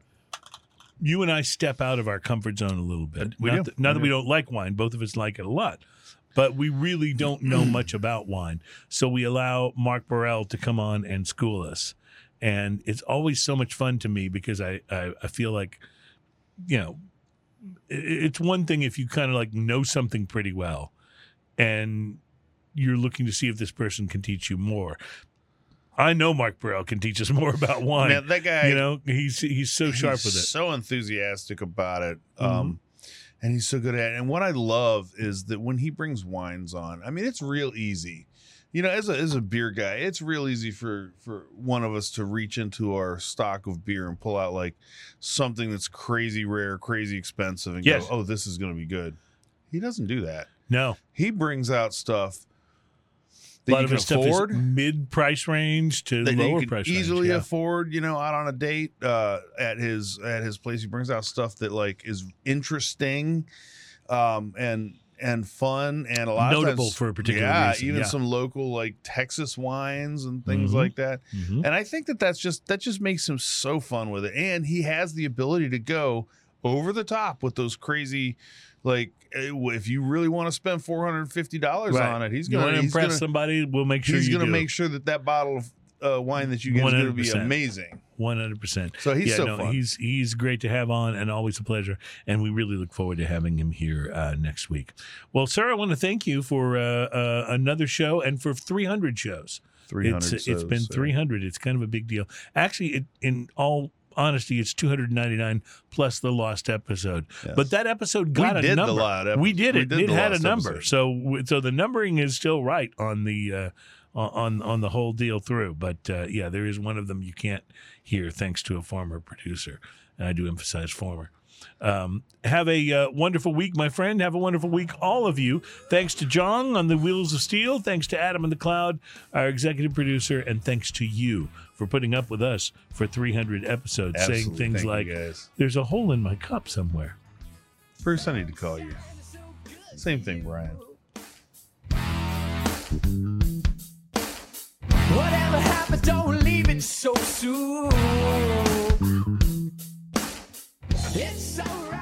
you and I step out of our comfort zone a little bit. Uh, we not do. That, not We that we do. don't like wine, both of us like it a lot, but we really don't know much about wine. So we allow Mark Burrell to come on and school us. And it's always so much fun to me because I, I, I feel like, you know, it's one thing if you kind of like know something pretty well and you're looking to see if this person can teach you more. I know Mark Burrell can teach us more about wine. Man, that guy, you know, he's he's so sharp he's with it. So enthusiastic about it. Mhm. Um, and he's so good at it. And what I love is that when he brings wines on, I mean, it's real easy. You know, as a as a beer guy, it's real easy for for one of us to reach into our stock of beer and pull out like something that's crazy rare, crazy expensive, and Yes. go, "Oh, this is going to be good." He doesn't do that. No, He brings out stuff a lot of can his stuff afford is mid price range to that lower you can price easily range. yeah. afford, you know, out on a date uh, at his at his place. He brings out stuff that like is interesting, um, and and fun, and a lot of Notable times, for a particular yeah, reason, even yeah. some local like Texas wines and things Mhm. like that. Mhm. And I think that that's just that just makes him so fun with it, and he has the ability to go over the top with those crazy. Like eh, if you really want to spend four hundred and fifty dollars Right. on it, he's want to impress gonna, somebody? We'll make sure he's gonna make sure that that bottle of uh, wine that you get is going to be 100%. amazing. One hundred percent. So he's yeah, so no, fun. he's he's great to have on, and always a pleasure. And we really look forward to having him here uh, next week. Well, sir, I want to thank you for uh, uh, another show and for three hundred shows. Three hundred. It's it's been three hundred. It's kind of a big deal. Actually, it, in all honesty, it's two hundred ninety nine plus the lost episode. But that episode got we a did number. the lot. epi- we did it. did it had a number. episode. So so the numbering is still right on the uh, on on the whole deal through. But uh, yeah, there is one of them you can't hear thanks to a former producer, and I do emphasize former. Um, have a uh, wonderful week, my friend. Have a wonderful week, all of you. Thanks to John on the Wheels of Steel. Thanks to Adam in the Cloud, our executive producer, and thanks to you for putting up with us for 300 episodes, saying things Thank like, "There's a hole in my cup somewhere." First, I need to call you. Same thing, Brian. Whatever happened, don't leave it so soon. It's alright.